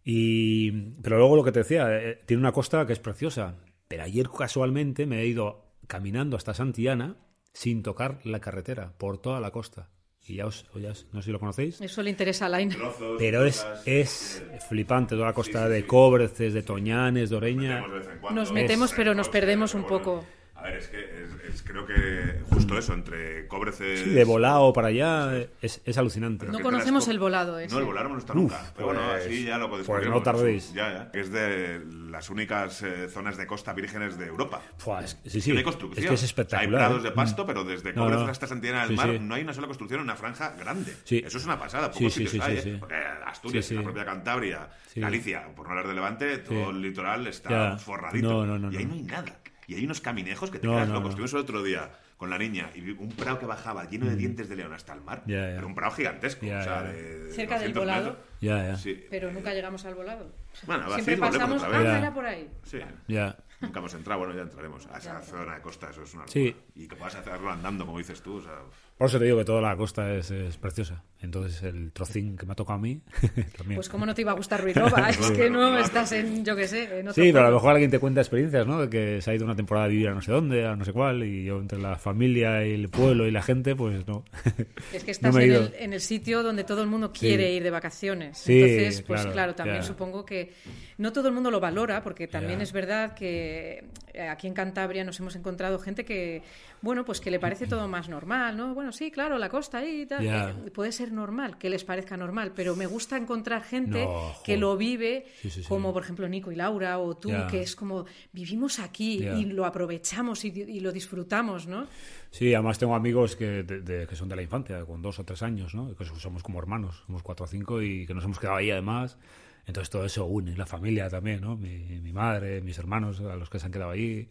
Y, pero luego lo que te decía, tiene una costa que es preciosa. Pero ayer casualmente me he ido caminando hasta Santillana sin tocar la carretera por toda la costa. Y ya os, ya os- no sé si lo conocéis. eso le interesa a Lain. Pero es, es flipante toda la costa de Cóbreces, de Toñanes, de Oreña. Nos metemos, pero nos perdemos un poco. A ver, es que es, es- creo que justo eso, entre Cóbreces... Sí, de volado para allá es, es alucinante. Pero No conocemos el volado ese. No, el volado no está nunca. Uf, pero bueno, pues- así ya lo pues descubrimos. no tardéis. Ya, ya. Que es de las únicas eh, zonas de costa vírgenes de Europa. Fua, es- sí, sí, no hay es que es Hay espectacular. prados ¿eh? de pasto, pero desde No, Cóbreces no. hasta Santillana del Sí, Mar sí. no hay una sola construcción en una franja grande. Sí. Eso es una pasada. Pocos sí, sitios sí, hay, sí, ¿eh? sí. Porque Asturias, Sí, sí. la propia Cantabria, Sí. Galicia, por no hablar de Levante, todo Sí. el litoral está Ya. forradito. No, no, no, y ahí no hay nada. Y hay unos caminejos que te No, quedas no, locos. no. Estuvimos el otro día con la niña y vi un prado que bajaba lleno de dientes de león hasta el mar. Mm. Ya, ya. Pero un prado gigantesco. Ya, o sea, ya. de- de Cerca del 200 volado. metros. Ya, ya. Sí. Pero nunca llegamos al volado. Bueno, va, Siempre pasamos, otra ah, vez. Era por ahí. Sí. Ya. Nunca hemos entrado, bueno, ya entraremos a esa zona de costa, eso es una Sí. locura. Y que puedas hacerlo andando, como dices tú, o sea, Por eso te digo que toda la costa es, es preciosa. Entonces el trocín que me ha tocado a mí también. Pues cómo no te iba a gustar Ruilova, es que no estás en, yo qué sé, en otro Sí, pero a lo mejor alguien te cuenta experiencias, ¿no? De que se ha ido una temporada a vivir a no sé dónde, a no sé cuál, y yo entre la familia y el pueblo y la gente, pues no. Es que No estás he en, el, en el sitio donde todo el mundo quiere ir de vacaciones. Sí, Entonces, pues claro, claro, también ya. supongo que no todo el mundo lo valora, porque también Ya. es verdad que eh, aquí en Cantabria nos hemos encontrado gente que, bueno, pues que le parece todo más normal, ¿no? Bueno, sí, claro, la costa ahí y tal. Eh, puede ser normal, que les parezca normal, pero me gusta encontrar gente No, que lo vive, Sí, sí, sí. como por ejemplo Nico y Laura o tú, que es como vivimos aquí y lo aprovechamos y, y lo disfrutamos, ¿no? Sí, además tengo amigos que, de- de- que son de la infancia, con dos o tres años, ¿no? Que somos como hermanos, somos cuatro o cinco y que nos hemos quedado ahí además. Entonces todo eso une, la familia también, ¿no? Mi, mi madre, mis hermanos, a los que se han quedado ahí.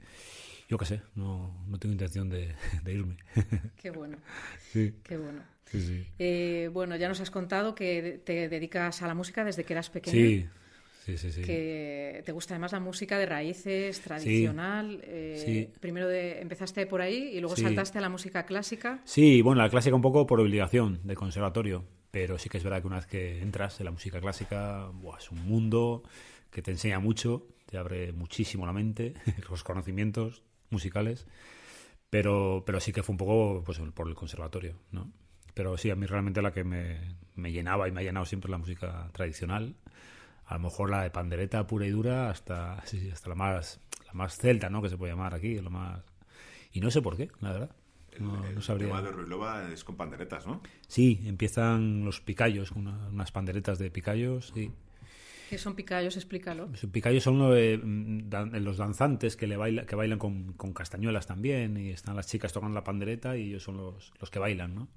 Yo qué sé, no, no tengo intención de, de irme. Qué bueno, sí, qué bueno. sí, sí. Eh, bueno, ya nos has contado que te dedicas a la música desde que eras pequeño. Sí, sí, sí. sí. Que te gusta además la música de raíces, tradicional. eh, Sí. Primero de- empezaste por ahí y luego saltaste a la música clásica. Sí, bueno, la clásica un poco por obligación de conservatorio, pero sí que es verdad que una vez que entras en la música clásica, buah, es un mundo que te enseña mucho, te abre muchísimo la mente, los conocimientos musicales, pero, pero sí que fue un poco pues, por el conservatorio, ¿no? Pero sí, a mí realmente la que me, me llenaba y me ha llenado siempre la música tradicional, a lo mejor la de pandereta pura y dura hasta, sí, hasta la más la más celta, ¿no? Que se puede llamar aquí, lo más... Y no sé por qué, la verdad. No, el no sabría. tema de Ruilova es con panderetas, ¿no? Sí, empiezan los picayos, con una- unas panderetas de picayos. Sí. ¿Qué son picayos? Explícalo. Los picayos son mm, dan- los danzantes que, le baila, que bailan con, con castañuelas también. Y están las chicas tocando la pandereta y ellos son los, los que bailan, ¿no?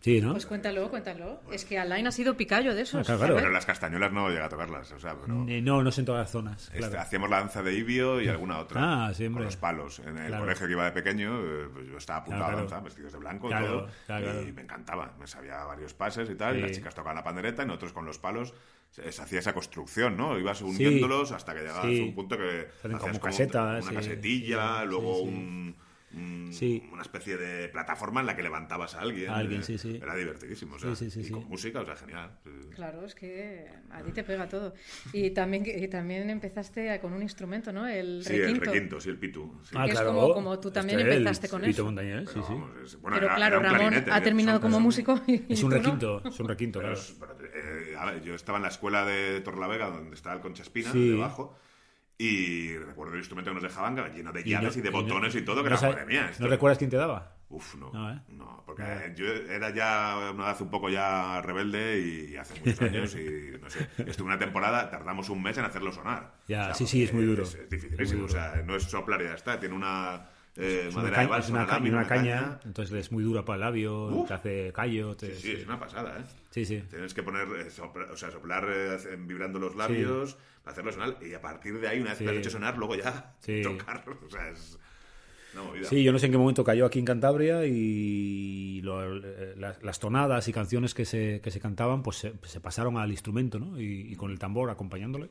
Sí, ¿no? Pues cuéntalo, cuéntalo. Es que Alain ha sido picayo de esos. Ah, claro, claro. Pero las castañuelas no llega a tocarlas, o sea, pero... Eh, No, no es en todas las zonas. Este, claro. Hacíamos la danza de Ibio y alguna otra. Ah, sí, hombre. Con los palos. En el Claro. colegio que iba de pequeño, eh, pues yo estaba apuntado Claro, a danza, vestidos de blanco Claro, y todo. claro, y me encantaba. Me sabía varios pases y tal. y Sí. las chicas tocaban la pandereta y nosotros con los palos se, hacía esa construcción, ¿no? Ibas hundiéndolos hasta que llegabas Sí. a un punto que hacías como casetas, una sí. casetilla, Sí, luego sí, sí. un... un- Sí. una especie de plataforma en la que levantabas a alguien. A alguien, eh, sí, sí. Era divertidísimo, o sea, Sí, sí, sí, y sí. con música, o sea, genial. Claro, es que a ti te pega todo. Y también, y también empezaste con un instrumento, ¿no? El Sí, el requinto. requinto, sí, el pitu. sí. Ah, que es claro. como- como tú también Este, el empezaste con Pito eso. Montañés, sí, Pero, sí. vamos, es- bueno, Pero era- claro, era un Ramón ha terminado como músico. y- Es un tú no. requinto, es un requinto, Pero claro. es- pero, eh, a ver, yo estaba en la escuela de Torlavega, donde estaba el Concha Espina, Sí. debajo, y recuerdo el instrumento que nos dejaban lleno de Y llaves no- y de y no- botones y todo, que no era, madre mía. esto- ¿No recuerdas quién te daba? Uf, no. No, ¿eh? No, porque yo era ya una edad un poco ya rebelde y, hace muchos años y no sé, estuve una temporada, tardamos un mes en hacerlo sonar. Ya, sí, sí, es muy duro. Es, es dificilísimo, o sea, no es soplar y ya está, tiene una eh, Es una, madera ca- de balsa, es una, lámina, una caña, entonces es muy dura para el labio, Uf. te hace callo. Te, Sí, sí, es una pasada, ¿eh? sí, sí. Tienes que poner, eh, o sea, soplar eh, vibrando los labios para hacerlo sonar y a partir de ahí, una vez que lo has Sí. hecho sonar, luego ya Sí. tocarlo. O sea, es una movida. Sí, yo no sé en qué momento cayó aquí en Cantabria y lo- eh, las, las tonadas y canciones que se, que se cantaban pues se, se pasaron al instrumento ¿no? y, y con el tambor acompañándole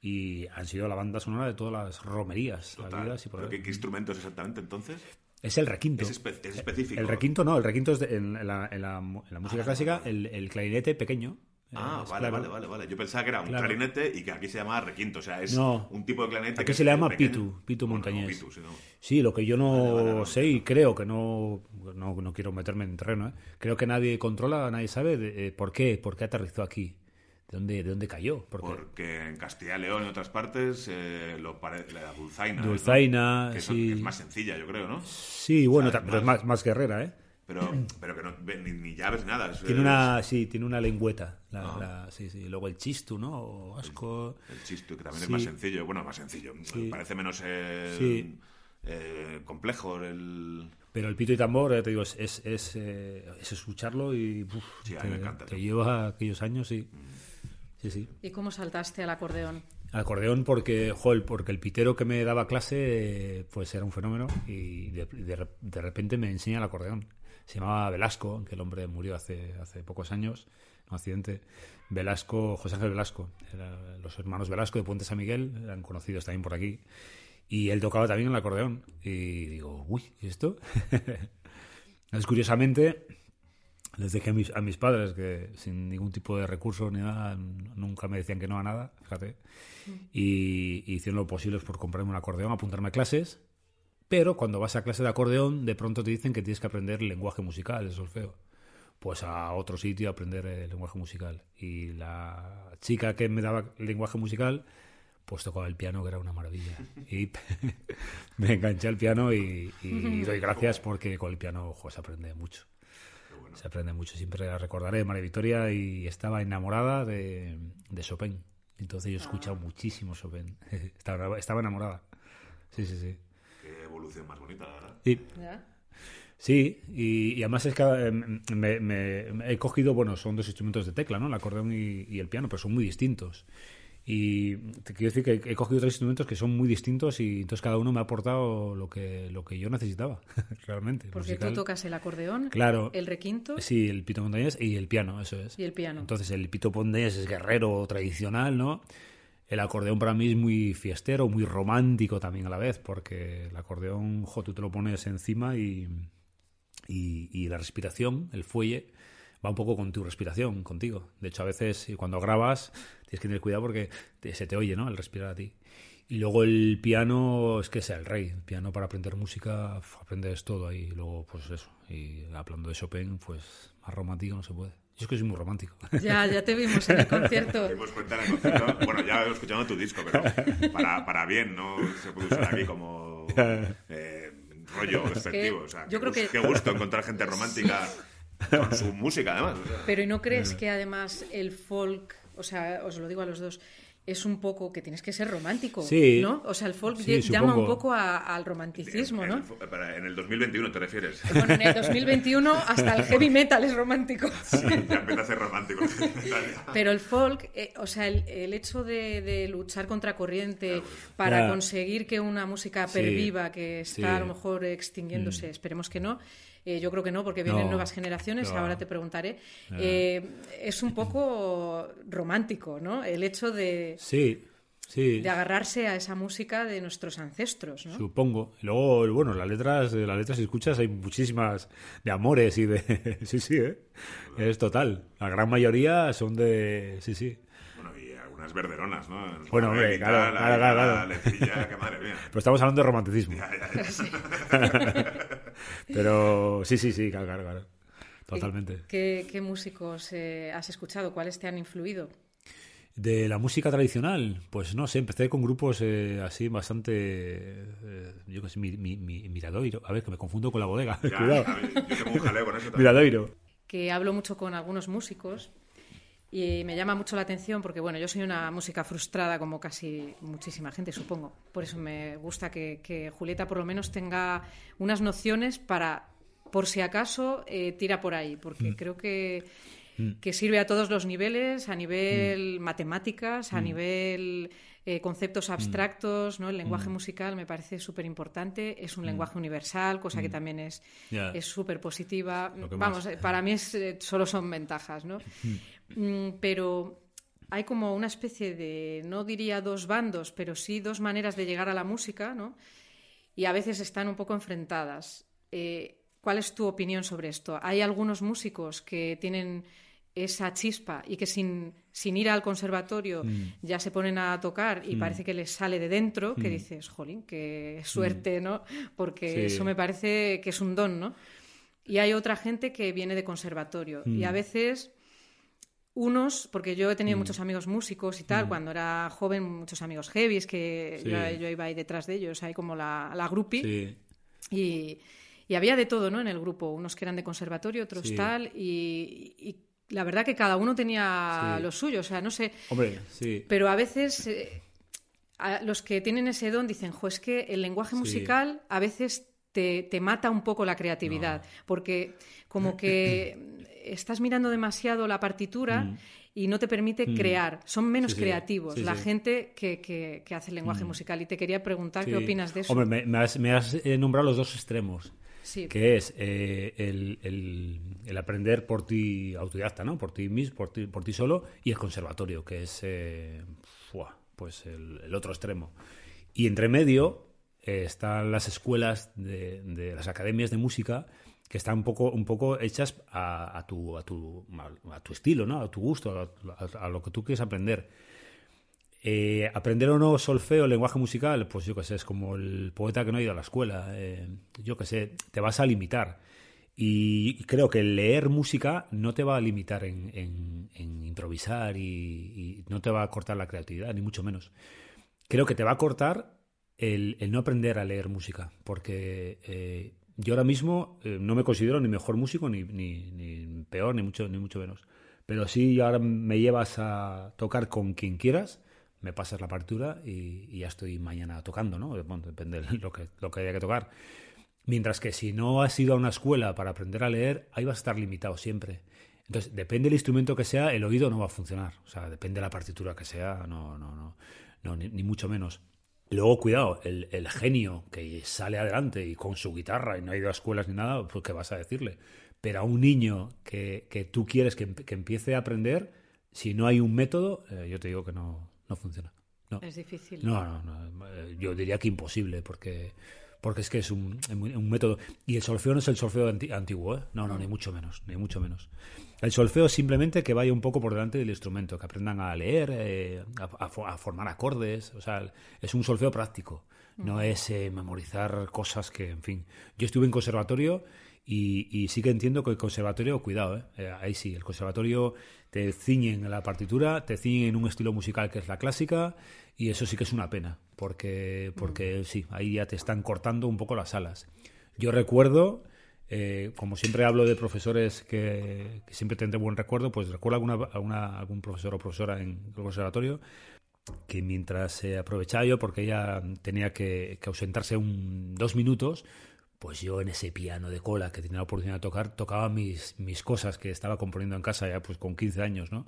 y han sido la banda sonora de todas las romerías Total. habidas y por ¿Pero haber. ¿Qué, qué instrumento es exactamente entonces? Es el requinto. Es, espe- es específico. El requinto no, el requinto es de- en, en la, en la mu- en la música clásica, el, el clarinete pequeño. Ah, Eh, es vale, claro. vale, vale, vale. Yo pensaba que era un Claro. clarinete y que aquí se llamaba requinto. O sea, es No. un tipo de clarinete. Aquí que se le llama pitu, pitu Bueno, no, montañés. pitu, sí, no. Sí, lo que yo no vale. sé y creo que no, no, no quiero meterme en terreno, ¿eh? creo que nadie controla, nadie sabe de, eh, por qué, por qué aterrizó aquí, de dónde, de dónde cayó. Porque Porque en Castilla y León y otras partes, eh, lo pare- la dulzaina. ¿no? Dulzaina, Que, es- sí. que es más sencilla, yo creo, ¿no? sí, bueno, pero es más, más guerrera, ¿eh? Pero, pero que no, ni, ni llaves ni nada. es- Tiene una, sí, tiene una lengüeta. La, Ah. la- sí, sí. Luego el chistu, ¿no? O asco. El chiste, que también Sí. es más sencillo. Bueno, más sencillo. Sí. Parece menos eh, eh, complejo el... Pero el pito y tambor, eh, te digo, es, es, es, eh, es escucharlo y uf, Sí, te, me encanta. te lleva aquellos años, sí. Sí, sí. ¿Y cómo saltaste al acordeón? Al acordeón porque, joder, porque el pitero que me daba clase, pues era un fenómeno y de, de re- de repente me enseña el acordeón. Se llamaba Velasco, que el hombre murió hace, hace pocos años, un accidente. Velasco, José Ángel Velasco, era- los hermanos Velasco de Puente San Miguel, eran conocidos también por aquí. Y él tocaba también el acordeón. Y digo, uy, ¿y esto? es curiosamente, les dije a mis, a mis padres que sin ningún tipo de recurso ni nada, nunca me decían que no a nada, fíjate. Y, y hicieron lo posible por comprarme un acordeón, apuntarme a clases. Pero cuando vas a clase de acordeón, de pronto te dicen que tienes que aprender lenguaje musical, el solfeo. Pues a otro sitio a aprender el lenguaje musical. Y la chica que me daba lenguaje musical, pues tocaba el piano, que era una maravilla. Y me enganché al piano y, y doy gracias porque con el piano ojo, se aprende mucho. Se aprende mucho. Siempre la recordaré de María Victoria y estaba enamorada de, de Chopin. Entonces yo he escuchado muchísimo Chopin. Estaba, estaba enamorada. Sí, sí, sí. Qué evolución más bonita, la verdad. ¿Ya? Sí, y, y además es que eh, me, me- me he cogido, bueno, son dos instrumentos de tecla, ¿no? El acordeón y, y el piano, pero son muy distintos. Y te quiero decir que he cogido tres instrumentos que son muy distintos y entonces cada uno me ha aportado lo que, lo que yo necesitaba, realmente. Porque musical. tú tocas el acordeón, Claro. el requinto Sí, el pito montañés y el piano, eso es. y el piano. Entonces el pito montañés es guerrero tradicional, ¿no? El acordeón para mí es muy fiestero, muy romántico también a la vez, porque el acordeón, jo, tú te lo pones encima y, y, y la respiración, el fuelle, va un poco con tu respiración, contigo. De hecho, a veces y cuando grabas tienes que tener cuidado porque te- se te oye, ¿no? El respirar a ti. Y luego el piano es que sea el rey. El piano para aprender música, aprendes todo ahí. Y luego, pues eso. Y hablando de Chopin, pues más romántico no se puede. Yo es que soy muy romántico. Ya, ya te vimos en el concierto. Nos dimos cuenta en el concierto. Bueno, ya he escuchado tu disco, pero para, para bien, no se puede usar aquí como eh, rollo despectivo. O sea, yo creo gus- que- Qué gusto encontrar gente romántica con su música, además. Pero ¿y no crees que además el folk, o sea, os lo digo a los dos, es un poco que tienes que ser romántico, Sí. ¿no? O sea, el folk Sí, llama un poco a- al romanticismo, en, ¿no? el, fo- para- en el 2021 te refieres. Bueno, en el 2021 hasta el heavy metal es romántico. ya empieza a ser romántico. Pero el folk, eh, o sea, el, el hecho de, de luchar contra corriente para Ya. conseguir que una música Sí. perviva, que está Sí. A lo mejor extinguiéndose, esperemos que no. Eh, yo creo que no, porque vienen No. nuevas generaciones, No. ahora te preguntaré. Ya. Eh, es un poco romántico, ¿no? El hecho de, Sí, sí. de agarrarse a esa música de nuestros ancestros, ¿no? Supongo. Luego, bueno, las letras, las letras si escuchas hay muchísimas de amores y de... sí, sí, ¿eh? Es total. La gran mayoría son de... Sí, sí. Algunas verderonas, ¿no? Bueno, hombre, claro, claro, ahí claro, la claro. letrilla, que madre mía. Pero estamos hablando de romanticismo. Ya, ya, ya. Pero sí, sí, sí, claro, claro, claro. Totalmente. ¿Qué, qué músicos eh, has escuchado? ¿Cuáles te han influido? De la música tradicional, pues no sé, empecé con grupos eh, así bastante, eh, yo qué sé, mi, mi- mi- Miradoiro. A ver, que me confundo con la bodega. Ya, Cuidado. a ver, yo tengo un jaleo con eso también. Miradoiro. que hablo mucho con algunos músicos y me llama mucho la atención porque, bueno, yo soy una música frustrada como casi muchísima gente, supongo. Por eso me gusta que, que Julieta por lo menos tenga unas nociones para, por si acaso, eh, tira por ahí, porque creo que, que sirve a todos los niveles, a nivel matemáticas, a nivel eh, conceptos abstractos, ¿no? El lenguaje musical me parece súper importante, es un lenguaje universal, cosa que también es es súper positiva. Más. Vamos, eh, para mí es, solo son ventajas, ¿no? Mm, pero hay como una especie de, no diría dos bandos, pero sí dos maneras de llegar a la música, ¿no? Y a veces están un poco enfrentadas. Eh, ¿Cuál es tu opinión sobre esto? Hay algunos músicos que tienen esa chispa y que sin, sin ir al conservatorio Mm. ya se ponen a tocar y parece que les sale de dentro, que dices, jolín, qué suerte, ¿no? Porque Mm. Sí. eso me parece que es un don, ¿no? Y hay otra gente que viene de conservatorio. Y Mm. a veces unos, porque yo he tenido muchos amigos músicos y Mm. tal, cuando era joven, muchos amigos heavies, que Sí. yo, yo iba ahí detrás de ellos, ahí como la, la groupie. Sí. Y, y había de todo, ¿no? En el grupo, unos que eran de conservatorio, otros Sí. tal, y, y la verdad que cada uno tenía lo suyo, o sea, no sé, Hombre, sí. pero a veces eh, a los que tienen ese don dicen, jo, es que el lenguaje musical a veces te, te mata un poco la creatividad, porque como que estás mirando demasiado la partitura y no te permite crear, son menos Mm. Sí, sí. creativos Sí, la. Mm. gente que, que- que hace el lenguaje musical. Y te quería preguntar qué opinas de eso. Hombre, me, me has, me has, eh, nombrado los dos extremos. Sí. Que es eh, el, el- el aprender por ti autodidacta, ¿no? Por ti mismo, por ti, por ti solo, y el conservatorio, que es eh, fuá, pues el, el otro extremo. Y entre medio eh, están las escuelas de, de las academias de música que están un poco, un poco hechas a, a tu, a, tu, a tu estilo, ¿no? A tu gusto, a, a- lo que tú quieres aprender. Eh, aprender o no solfeo, lenguaje musical, pues yo qué sé, es como el poeta que no ha ido a la escuela. eh, yo qué sé, te vas a limitar. Y creo que leer música no te va a limitar en, en- en improvisar y, y no te va a cortar la creatividad, ni mucho menos. Creo que te va a cortar el, el no aprender a leer música, porque eh, yo ahora mismo eh, no me considero ni mejor músico ni, ni- ni peor, ni mucho, ni mucho menos. Pero sí, ahora me llevas a tocar con quien quieras, me pasas la partitura y, ya estoy mañana tocando, ¿no? Bueno, depende de lo que, lo que haya que tocar. Mientras que si no has ido a una escuela para aprender a leer, ahí vas a estar limitado siempre. Entonces, depende del instrumento que sea, el oído no va a funcionar. O sea, depende de la partitura que sea, no, no, no, no ni mucho menos. Luego, cuidado, el, el genio que sale adelante y con su guitarra y no ha ido a escuelas ni nada, pues ¿qué vas a decirle? Pero a un niño que, que tú quieres que, que empiece a aprender, si no hay un método, eh, yo te digo que no, no funciona. No. Es difícil. No, no, no, eh, yo diría que imposible, porque, porque es que es un, un método. Y el solfeo no es el solfeo anti- antiguo, ¿eh? No, no, ni mucho menos, ni mucho menos. El solfeo es simplemente que vaya un poco por delante del instrumento, que aprendan a leer, eh, a, a fo- a formar acordes, o sea, es un solfeo práctico, no es eh, memorizar cosas que, en fin. Yo estuve en conservatorio y, y sí que entiendo que el conservatorio, cuidado, ¿eh? Eh, ahí sí, el conservatorio te ciñen la partitura, te ciñen en un estilo musical que es la clásica y eso sí que es una pena, porque, porque sí, ahí ya te están cortando un poco las alas. Yo recuerdo, eh, como siempre hablo de profesores que, que siempre tendré buen recuerdo, pues recuerdo alguna, alguna- algún profesor o profesora en el conservatorio que mientras eh, aprovechaba yo, porque ella tenía que, que ausentarse un, dos minutos, pues yo en ese piano de cola que tenía la oportunidad de tocar, tocaba mis, mis cosas que estaba componiendo en casa ya pues con 15 años, ¿no?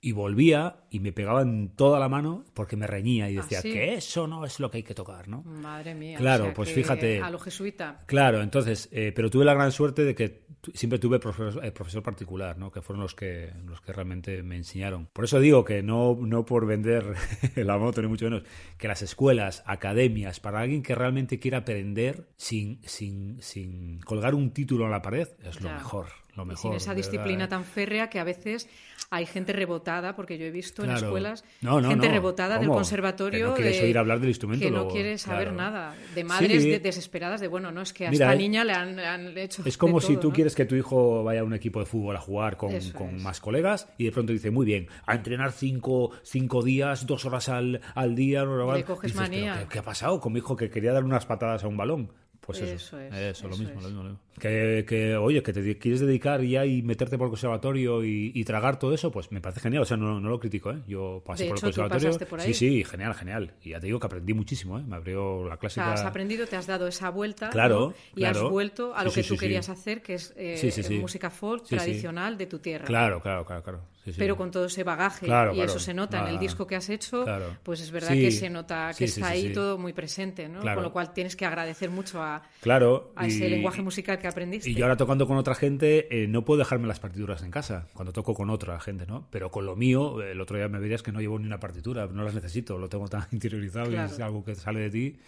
Y volvía y me pegaban toda la mano porque me reñía y ¿Ah, decía sí? que eso no es lo que hay que tocar, ¿no? Madre mía. Claro, o sea pues fíjate. A lo jesuita. Claro, entonces, eh, pero tuve la gran suerte de que siempre tuve profesor, eh, profesor particular, ¿no? Que fueron los que, los que realmente me enseñaron. Por eso digo que no, no por vender la moto, ni mucho menos, que las escuelas, academias, para alguien que realmente quiera aprender sin, sin, sin colgar un título en la pared, es lo mejor, lo Y mejor. sin esa verdad, disciplina ¿eh? tan férrea que a veces hay gente rebotada, porque yo he visto en escuelas No, no, gente no. rebotada del conservatorio Que no quieres de- oír hablar del instrumento, que no luego, quiere saber claro. nada, de madres Sí. de- desesperadas de bueno, no es que a Mira, esta eh, niña le han, le han hecho Es como de si tú quieres que tu hijo vaya a un equipo de fútbol a jugar con, con más colegas y de pronto dice, muy bien, a entrenar cinco, cinco días, dos horas al, al día. bla, bla, bla". Le coges Dices, "¿Pero manía". ¿qué, qué ha pasado con mi hijo que quería darle unas patadas a un balón? Pues eso. Eso es, Eso, lo eso mismo, es. lo mismo, lo mismo. Que, que, oye, que te quieres dedicar ya y meterte por el conservatorio y, y tragar todo eso, pues me parece genial. O sea, no, no lo critico, ¿eh? Yo pasé De por hecho, el conservatorio. por Sí, ahí. sí, genial, genial. Y ya te digo que aprendí muchísimo, ¿eh? Me abrió la O clásica. sea, has aprendido, te has dado esa vuelta Claro, ¿no? y has vuelto a lo Sí, que sí, tú sí, querías hacer, que es eh, música folk tradicional de tu tierra. Claro, claro, claro, claro. Sí, sí. Pero con todo ese bagaje, Claro, y claro. eso se nota en el Ah, disco que has hecho, claro. pues es verdad Sí. que se nota que está ahí todo muy presente, ¿no? Con lo cual tienes que agradecer mucho a, Claro. a ese y- lenguaje musical que aprendiste. Y yo ahora tocando con otra gente, eh, no puedo dejarme las partituras en casa, cuando toco con otra gente, ¿no? Pero con lo mío, el otro día me verías que no llevo ni una partitura, no las necesito, lo tengo tan interiorizado y es algo que sale de ti.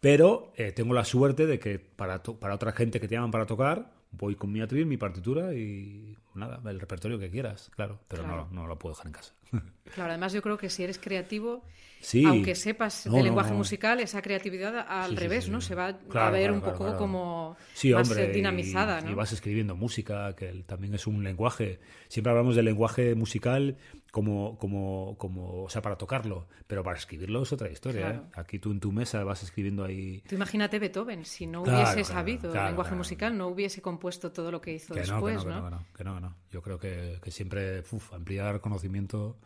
Pero eh, tengo la suerte de que para, to- para otra gente que te llaman para tocar, voy con mi atril, mi partitura y nada, el repertorio que quieras, claro. Pero Claro. no, no lo puedo dejar en casa. Claro, además yo creo que si eres creativo, Sí. aunque sepas No, de no, lenguaje musical, esa creatividad al Sí, revés, sí. ¿no? Se va a ver claro, un poco como más hombre, eh, dinamizada, y, ¿no? y vas escribiendo música, que también es un lenguaje. Siempre hablamos del lenguaje musical como, como, como, o sea, para tocarlo, pero para escribirlo es otra historia. Claro. ¿eh? Aquí tú en tu mesa vas escribiendo ahí. Tú imagínate Beethoven, si no Claro, hubiese sabido claro, el lenguaje musical, no hubiese compuesto todo lo que hizo Que después, no, que no, que no, que no, que no. Yo creo que, que siempre uf, ampliar conocimiento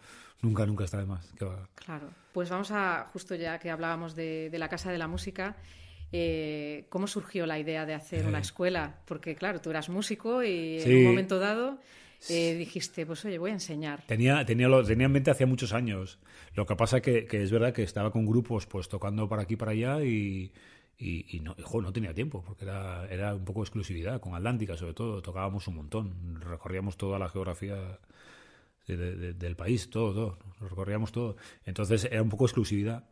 nunca, nunca está de más. Que va. Claro. Pues vamos a, justo ya que hablábamos de, de la Casa de la Música, eh, ¿cómo surgió la idea de hacer una escuela? Porque, claro, tú eras músico y en un momento dado eh, dijiste, pues oye, voy a enseñar. Tenía, tenía, lo, tenía en mente hacía muchos años. Lo que pasa que, que es verdad que estaba con grupos pues tocando para aquí para allá y, y, no, no tenía tiempo porque era, era un poco exclusividad. Con Atlántica sobre todo tocábamos un montón. Recorríamos toda la geografía de- de- de- del país, todo, todo. Recorríamos todo. Entonces era un poco exclusividad.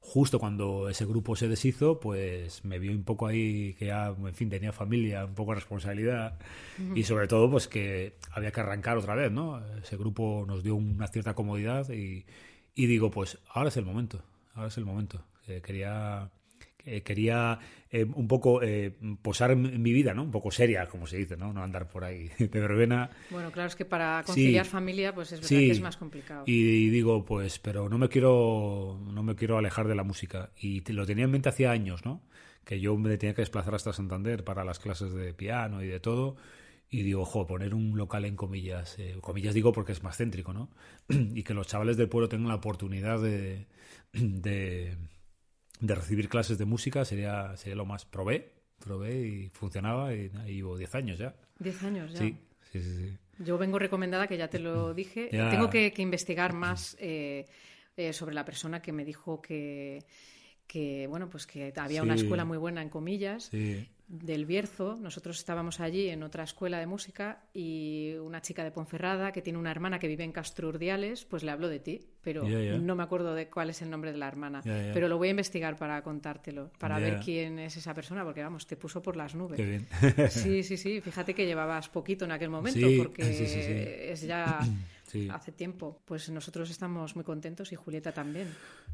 Justo cuando ese grupo se deshizo, pues me vio un poco ahí que ya, en fin, tenía familia, un poco de responsabilidad y sobre todo pues que había que arrancar otra vez, ¿no? Ese grupo nos dio una cierta comodidad y, y digo, pues ahora es el momento, ahora es el momento. Eh, quería eh, quería eh, un poco eh, posar en mi vida, ¿no? Un poco seria, como se dice, ¿no? No andar por ahí de verbena. Bueno, claro, es que para conciliar Sí. familia, pues es verdad Sí. que es más complicado. Y digo, pues, pero no me quiero, no me quiero alejar de la música. Y te- lo tenía en mente hacía años, ¿no? Que yo me tenía que desplazar hasta Santander para las clases de piano y de todo. Y digo, ojo, poner un local en comillas. eh, comillas digo porque es más céntrico, ¿no? y que los chavales del pueblo tengan la oportunidad de, de, de recibir clases de música sería, sería lo más. Probé, probé y funcionaba y, llevo 10 años ya. Diez años ya. Sí, sí, sí. sí. Yo vengo recomendada, que ya te lo dije. Ya. Tengo que, que investigar más eh, eh, sobre la persona que me dijo que, que bueno, pues que había una escuela muy buena en comillas. Sí. Del Bierzo. Nosotros estábamos allí en otra escuela de música y una chica de Ponferrada que tiene una hermana que vive en Castro Urdiales, pues le habló de ti, pero no me acuerdo de cuál es el nombre de la hermana. Pero lo voy a investigar para contártelo, para ver quién es esa persona, porque vamos, te puso por las nubes. Qué bien. Sí, sí, sí. Fíjate que llevabas poquito en aquel momento, Sí, porque sí, sí, sí. es ya hace tiempo. Pues nosotros estamos muy contentos y Julieta también.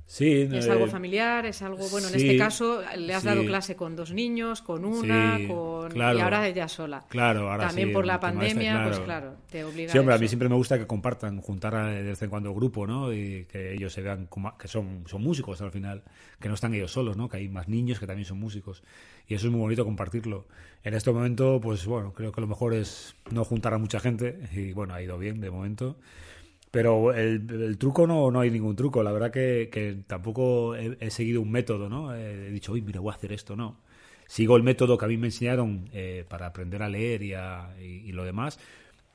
Sí, Es eh, algo familiar, es algo, bueno, en este caso le has sí. dado clase con dos niños, con una, Sí, con... claro. y ahora ella sola. Claro, ahora También por la este, pandemia, pues claro. te obliga Sí, hombre, a a mí siempre me gusta que compartan, juntar a- de vez en cuando el grupo, ¿no? Y que ellos se vean como- que son, son músicos al final, que no están ellos solos, ¿no? Que hay más niños que también son músicos. Y eso es muy bonito compartirlo. En este momento, pues bueno, creo que lo mejor es no juntar a mucha gente y bueno, ha ido bien de momento. Pero el, el truco no, no hay ningún truco. La verdad que, que tampoco he, he seguido un método, ¿no? He dicho, uy, mira, voy a hacer esto, no. Sigo el método que a mí me enseñaron eh, para aprender a leer y, a- y- y lo demás.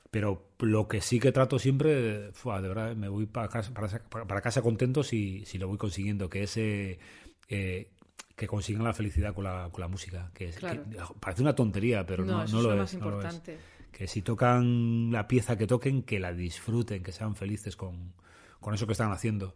Pero lo que sí que trato siempre, fua, de verdad, me voy para casa, para, para- casa contento si, si lo voy consiguiendo, que es eh, eh, que consigan la felicidad con la, con la música. Que, es- Claro. que parece una tontería, pero no, No, eso no es lo es. no lo es. importante. Que si tocan la pieza que toquen, que la disfruten, que sean felices con, con eso que están haciendo.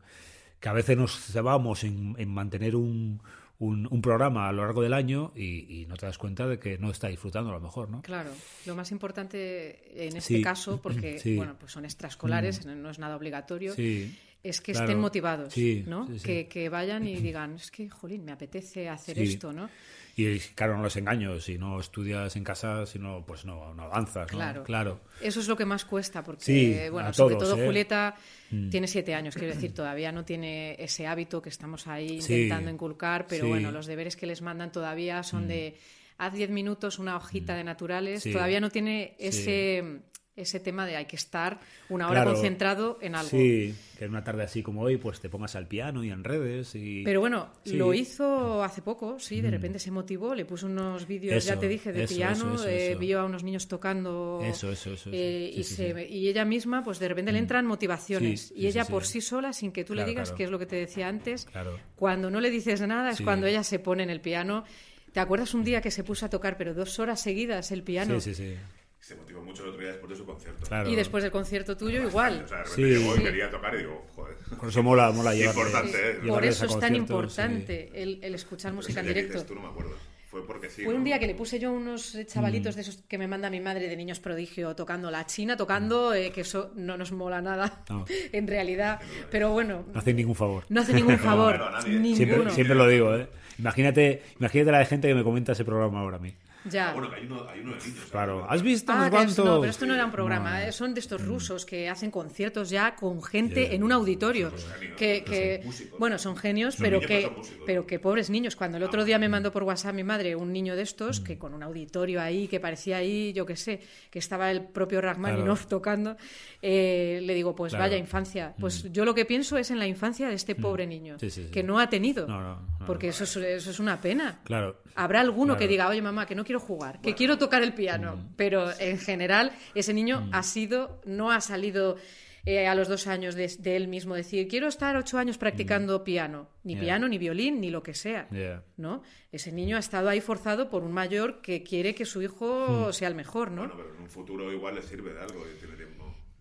Que a veces nos cebamos en, en mantener un, un, un programa a lo largo del año y, y no te das cuenta de que no está disfrutando a lo mejor, ¿no? Claro, lo más importante en este Sí. caso, porque Sí. Mm. bueno, pues son extraescolares, no es nada obligatorio, Sí. es que Claro. estén motivados, Sí, ¿no? sí, sí. Que, que vayan y digan, es que, jolín, me apetece hacer esto, ¿no? Y claro, no los engaño. Si no estudias en casa, si no, pues no, no avanzas, ¿no? Claro. Claro. Eso es lo que más cuesta, porque, Sí, bueno, sobre todo ¿eh? Julieta Mm. tiene siete años, quiero decir, todavía no tiene ese hábito que estamos ahí Sí. intentando inculcar, pero Sí. bueno, los deberes que les mandan todavía son Mm. de haz diez minutos una hojita de naturales, todavía no tiene ese, ese tema de hay que estar una hora Claro. concentrado en algo. Sí, que en una tarde así como hoy, pues te pongas al piano y en redes y... Pero bueno, Sí. lo hizo hace poco, sí, de Mm. repente se motivó, le puso unos vídeos, ya te dije, de eso, piano, eso, eh, vio a unos niños tocando Eso, eso, eso, eh, Sí, y, sí, se- sí. y ella misma, pues de repente le entran motivaciones y ella por sí. sola, sin que tú Claro, le digas, claro. que es lo que te decía antes, cuando no le dices nada es cuando ella se pone en el piano. ¿Te acuerdas un día que se puso a tocar, pero dos horas seguidas el piano? Sí, sí, sí. Se motivó mucho el otro día después de su concierto. Claro. Y después del concierto tuyo igual. O sea, de repente Sí. llegó y quería tocar y digo, joder. Por eso mola, mola llevarle- Importante, ¿eh? Por eso es tan importante el, el escuchar música en directo. dices tú no me acuerdo. Fue porque sí. Fue ¿no? un día que le puse yo unos eh, chavalitos Mm. de esos que me manda mi madre de niños prodigio tocando la china, tocando, eh, que eso no nos mola nada No. en realidad. Pero bueno, No hacen ningún favor. no hace ningún favor. Siempre, siempre lo digo, ¿eh? Imagínate, imagínate la de gente que me comenta ese programa ahora a mí. Ya. Ah, bueno, que hay uno, hay uno de niños. Claro. ¿Has visto Ah, unos no, pero esto no era un programa, No. eh, son de estos rusos que hacen conciertos ya con gente Ya. en un auditorio. genios, Que, que- músicos. bueno, son genios, Son pero que, pero son que pobres niños. Cuando el otro día me mandó por WhatsApp mi madre un niño de estos, que con un auditorio ahí, que parecía ahí, yo qué sé, que estaba el propio Rachmaninoff tocando, eh, le digo, pues Claro. vaya infancia. Pues yo lo que pienso es en la infancia de este pobre niño, Sí, sí, sí. que no ha tenido, No, no, no, porque no. eso es, eso es una pena. Claro. Habrá alguno Claro. que diga, oye mamá, que no quiero jugar, que quiero tocar el piano. Mm. Pero en general, ese niño ha sido, no ha salido eh, a los dos años de, de él mismo decir, quiero estar ocho años practicando piano. Ni. Yeah. piano, ni violín, ni lo que sea. Yeah. ¿no? Ese niño ha estado ahí forzado por un mayor que quiere que su hijo Mm. sea el mejor, ¿no? Bueno, pero en un futuro igual le sirve de algo y tiene tiempo.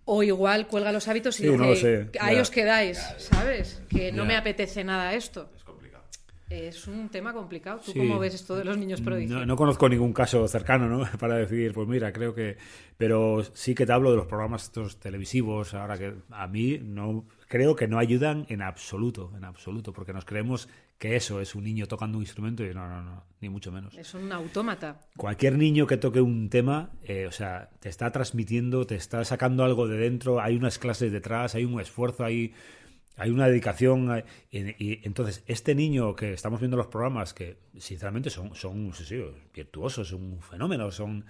O igual cuelga los hábitos y Sí, dice, no lo sé. ahí os quedáis, ¿sabes? Que no me apetece nada esto. Es un tema complicado. ¿Tú Sí. cómo ves esto de los niños prodigios? No, no conozco ningún caso cercano, ¿no? Para decir, pues mira, creo que... Pero sí que te hablo de los programas estos televisivos, ahora que a mí no... Creo que no ayudan en absoluto, en absoluto, porque nos creemos que eso es un niño tocando un instrumento y no, no, no, ni mucho menos. Es un autómata. Cualquier niño que toque un tema, eh, o sea, te está transmitiendo, te está sacando algo de dentro, hay unas clases detrás, hay un esfuerzo, hay, hay una dedicación. y, y entonces, este niño que estamos viendo en los programas, que sinceramente son, son sí, sí, virtuosos, son un fenómeno, son...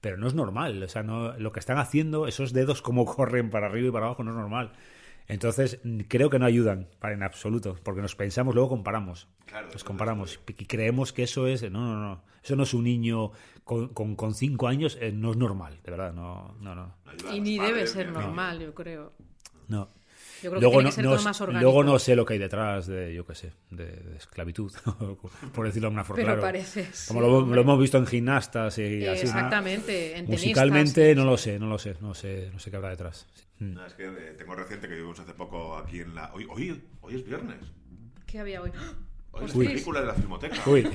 Pero no es normal, o sea, no, lo que están haciendo, esos dedos como corren para arriba y para abajo, no es normal. Entonces, creo que no ayudan para en absoluto, porque nos pensamos, luego comparamos. Claro, nos comparamos y creemos que eso es. No, no, no. Eso no es un niño con, con, con cinco años, eh, no es normal, de verdad. No, no, no. Y ni debe ser normal, yo creo. no. Yo creo Luego que tiene no, que ser no todo s- más orgánico. luego no sé lo que hay detrás de, yo qué sé, de, de esclavitud, por decirlo de alguna forma. Pero claro. parece, sí, Como lo, hemos visto en gimnastas y así. ¿no? Exactamente, en Musicalmente tenistas. no lo sé, no lo sé, no sé, no sé qué habrá detrás. Mm. No, es que eh, tengo reciente que vivimos hace poco aquí en la. Hoy, hoy, hoy es viernes. ¿Qué había hoy? Hoy es Uy. la película de la filmoteca. Uy.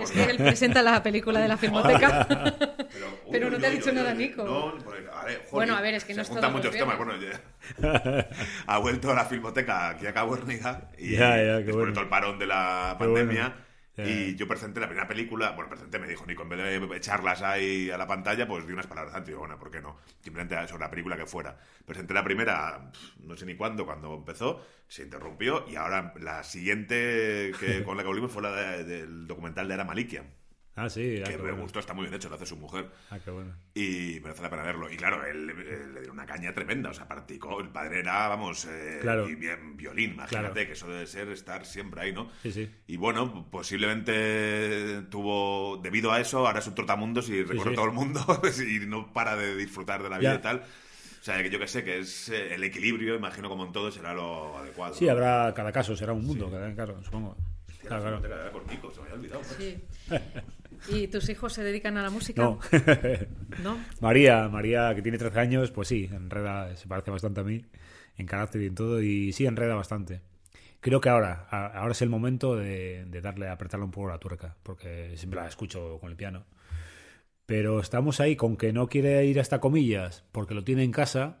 Es que él presenta la película de la filmoteca. Pero, uy, Pero no uy, te ha dicho uy, nada, Nico. No, porque, a ver, joder, Bueno, a ver, es que se no es juntan todo muchos temas. Bueno, ya- ha vuelto a la filmoteca aquí a Cabo Herniga y Ya, ya, qué después bueno. de todo el parón de la Qué pandemia. Y yo presenté la primera película, bueno, presenté, me dijo Nico, en vez de echarlas ahí a la pantalla, pues di unas palabras antes. Y digo, bueno, ¿por qué no? Simplemente sobre la película que fuera. Presenté la primera, no sé ni cuándo, cuando empezó, se interrumpió y ahora la siguiente que, con la que volvimos fue la de- del documental de Ara Malikian. Ah, sí. ah, que me bueno. gustó, está muy bien hecho, lo hace su mujer. Ah, qué bueno. Y merece la pena verlo. Y claro, él, él le dio una caña tremenda. O sea, practicó. El padre era, vamos, eh, Claro. y bien violín. Imagínate Claro. que eso debe ser estar siempre ahí, ¿no? Sí, sí. Y bueno, posiblemente tuvo, debido a eso, ahora es un trotamundos y recorre sí. todo el mundo y no para de disfrutar de la vida Ya. y tal. O sea, que yo que sé, que es eh, el equilibrio, imagino como en todo será lo adecuado. Sí, ¿no? habrá cada caso, será un mundo, cada- claro, supongo. Claro, claro. Te quedará con Nico, se me había olvidado. Sí. ¿Y tus hijos se dedican a la música? No. ¿No? María, María, que tiene 13 años, pues sí, enreda, se parece bastante a mí, en carácter y en todo, y sí, enreda bastante. Creo que ahora, a- ahora es el momento de, de darle, apretarle un poco la tuerca, porque siempre la escucho con el piano. Pero estamos ahí con que no quiere ir hasta comillas, porque lo tiene en casa,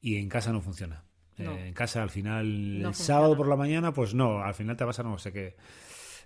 y en casa no funciona. No. Eh, en casa al final, No el funciona. sábado por la mañana, pues no, al final te vas a no sé qué.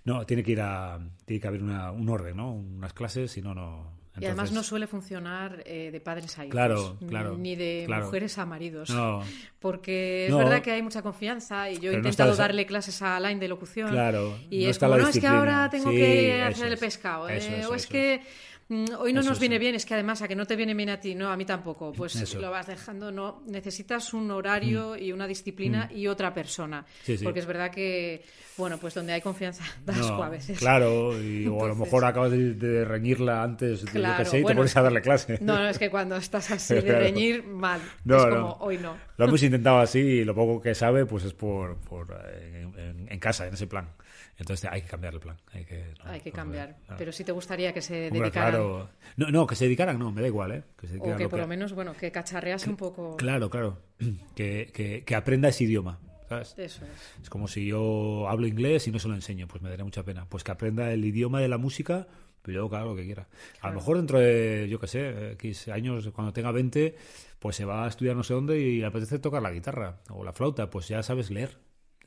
No, tiene que ir a, tiene que haber una- un orden, ¿no? Unas clases, si no, no. y además no suele funcionar eh, de padres a hijos. Claro, ni- claro, Ni de claro. mujeres a maridos. No, Porque es No. verdad que hay mucha confianza y yo he no intentado esa- darle clases a Alain de locución. Claro, Y es como, no, es que disciplina". ahora tengo Sí, que hacer el es. pescado. Eso eh, o es eso que hoy no Eso nos viene sí. bien, es que además a que no te viene bien a ti, no, a mí tampoco. Pues Eso. lo vas dejando, no. Necesitas un horario y una disciplina y otra persona. Mm. Sí, sí. Porque es verdad que, bueno, pues donde hay confianza, da asco no, a veces. Claro, y, o a lo mejor acabas de, de reñirla antes, de, Claro, qué sé, y bueno, te pones a darle clase. No, no, es que cuando estás así de Claro. reñir, mal. No, es no. como, hoy no. Lo hemos intentado así y lo poco que sabe pues es por, por eh, en, en- en casa, en ese plan. Entonces hay que cambiar el plan. Hay que, no, Hay que no cambiar. claro. Pero sí te gustaría que se Hombre, dedicaran. claro. No, no, que se dedicaran, no, me da igual, ¿eh? Que se O que lo por lo menos, bueno, que cacharrease un poco. Claro, claro. Que, que, que aprenda ese idioma, ¿sabes? Eso es. Es como si yo hablo inglés y no se lo enseño, pues me daría mucha pena. Pues que aprenda el idioma de la música y luego que haga lo que quiera. A lo mejor dentro de, yo qué sé, X años, cuando tenga 20, pues se va a estudiar no sé dónde y le apetece tocar la guitarra o la flauta, pues ya sabes leer,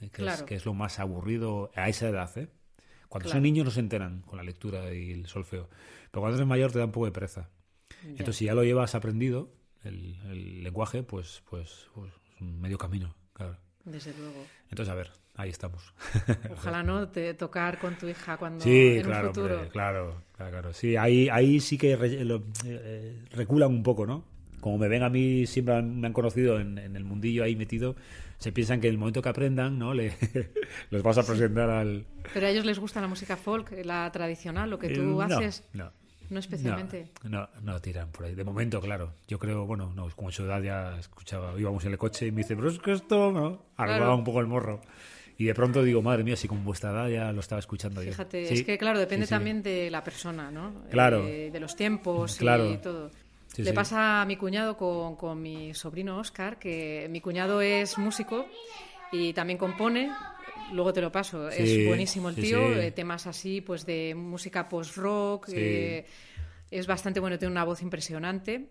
eh, que, es, Claro. que es lo más aburrido a esa edad, ¿eh? Cuando Claro. son niños no se enteran con la lectura y el solfeo, pero cuando eres mayor te da un poco de pereza. Entonces, si ya lo llevas aprendido, el, el lenguaje, pues, pues, pues es un medio camino, claro. Desde luego. Entonces, a ver, ahí estamos. Ojalá no te tocar con tu hija cuando Sí, en claro, un futuro. hombre, claro, claro, claro. Sí, ahí, ahí sí que re- lo- eh, reculan un poco, ¿no? Como me ven a mí, siempre han- me han conocido en, en el mundillo ahí metido, se piensan que en el momento que aprendan, ¿no? Le, los vas a presentar al... Pero a ellos les gusta la música folk, la tradicional, lo que Eh, tú no, haces. No, No especialmente. No, no, no tiran por ahí. De momento, claro. Yo creo, bueno, no, como su edad ya escuchaba, íbamos en el coche y me dice, pero es que esto, ¿no? Arreglaba Claro. un poco el morro. Y de pronto digo, madre mía, si con vuestra edad ya lo estaba escuchando yo. Fíjate, Sí, es que claro, depende sí, sí. también de la persona, ¿no? Claro. Eh, de los tiempos Claro. y todo. Sí, Le sí. pasa a mi cuñado con, con mi sobrino Oscar, que mi cuñado es músico y también compone. Luego te lo paso, Sí, es buenísimo el tío, eh, temas así, pues de música post-rock, eh, es bastante bueno, tiene una voz impresionante.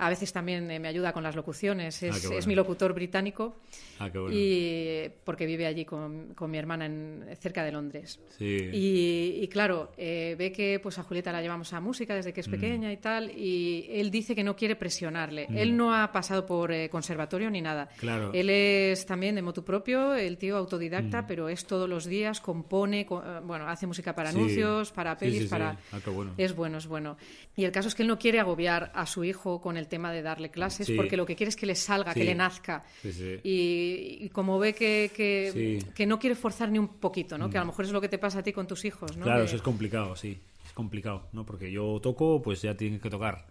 A veces también eh, me ayuda con las locuciones, es, Ah, bueno. es mi locutor británico Ah, qué bueno. y porque vive allí con, con mi hermana en, cerca de Londres. Sí. Y, y claro, eh, ve que pues a Julieta la llevamos a música desde Mm. que es pequeña y tal, y él dice que no quiere presionarle. Él no ha pasado por eh, conservatorio ni nada. Mm. Claro. Él es también de motu propio, el tío Mm. autodidacta, pero es todos los días, compone, co- eh, bueno, hace música para Sí. anuncios, para pelis, sí, para... Ah, qué bueno. Es bueno, es bueno. Y el caso es que él no quiere agobiar a su hijo con el tema de darle clases, Sí. porque lo que quiere es que le salga, que le nazca. Sí, sí. Y, y como ve que, que, Sí. Mm. que no quiere forzar ni un poquito, ¿no? Que a lo mejor es lo que te pasa a ti con tus hijos, ¿no? Claro, Que- eso es complicado, sí. Es complicado, ¿no? Porque yo toco, pues ya tienen que tocar.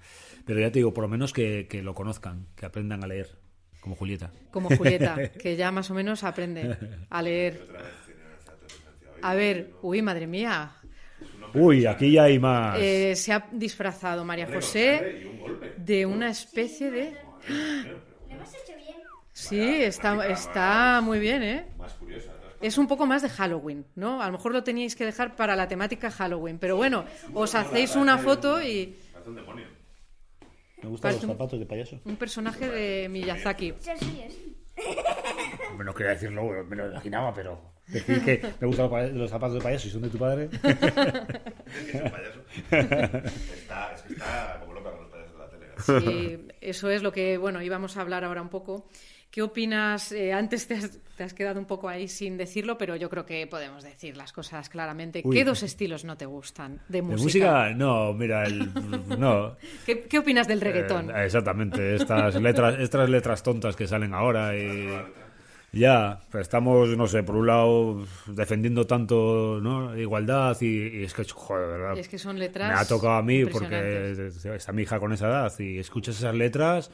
Pero ya te digo, por lo menos que, que lo conozcan, que aprendan a leer, como Julieta. Como Julieta, que ya más o menos aprende a leer. A ver, uy, madre mía. Uy, aquí ya hay más. Eh, se ha disfrazado María José de una especie de... Lo hemos hecho bien. Sí, está, está muy bien, ¿eh? Es un poco más de Halloween, ¿no? A lo mejor lo teníais que dejar para la temática Halloween, pero bueno, os hacéis una foto y Me gustan los un- zapatos de payaso. un personaje de Miyazaki. No quería decirlo, me lo imaginaba, pero decir que me gustan los, zapatos de payaso y son de tu padre. Es un payaso. Está, es que está como loca con los payasos de la tele. Sí, eso es lo que, bueno, íbamos a hablar ahora un poco, ¿Qué opinas? Eh, antes te has, te has quedado un poco ahí sin decirlo, pero yo creo que podemos decir las cosas claramente. Uy. ¿Qué dos estilos no te gustan de ¿De música? música? No, mira, el, no. ¿Qué, qué opinas del reggaetón? Eh, exactamente, estas letras, estas letras tontas que salen ahora y ya, estamos, no sé, por un lado defendiendo tanto ¿no? igualdad y, y es que, joder, de verdad, es que son letras. me ha tocado a mí porque está mi hija con esa edad y escuchas esas letras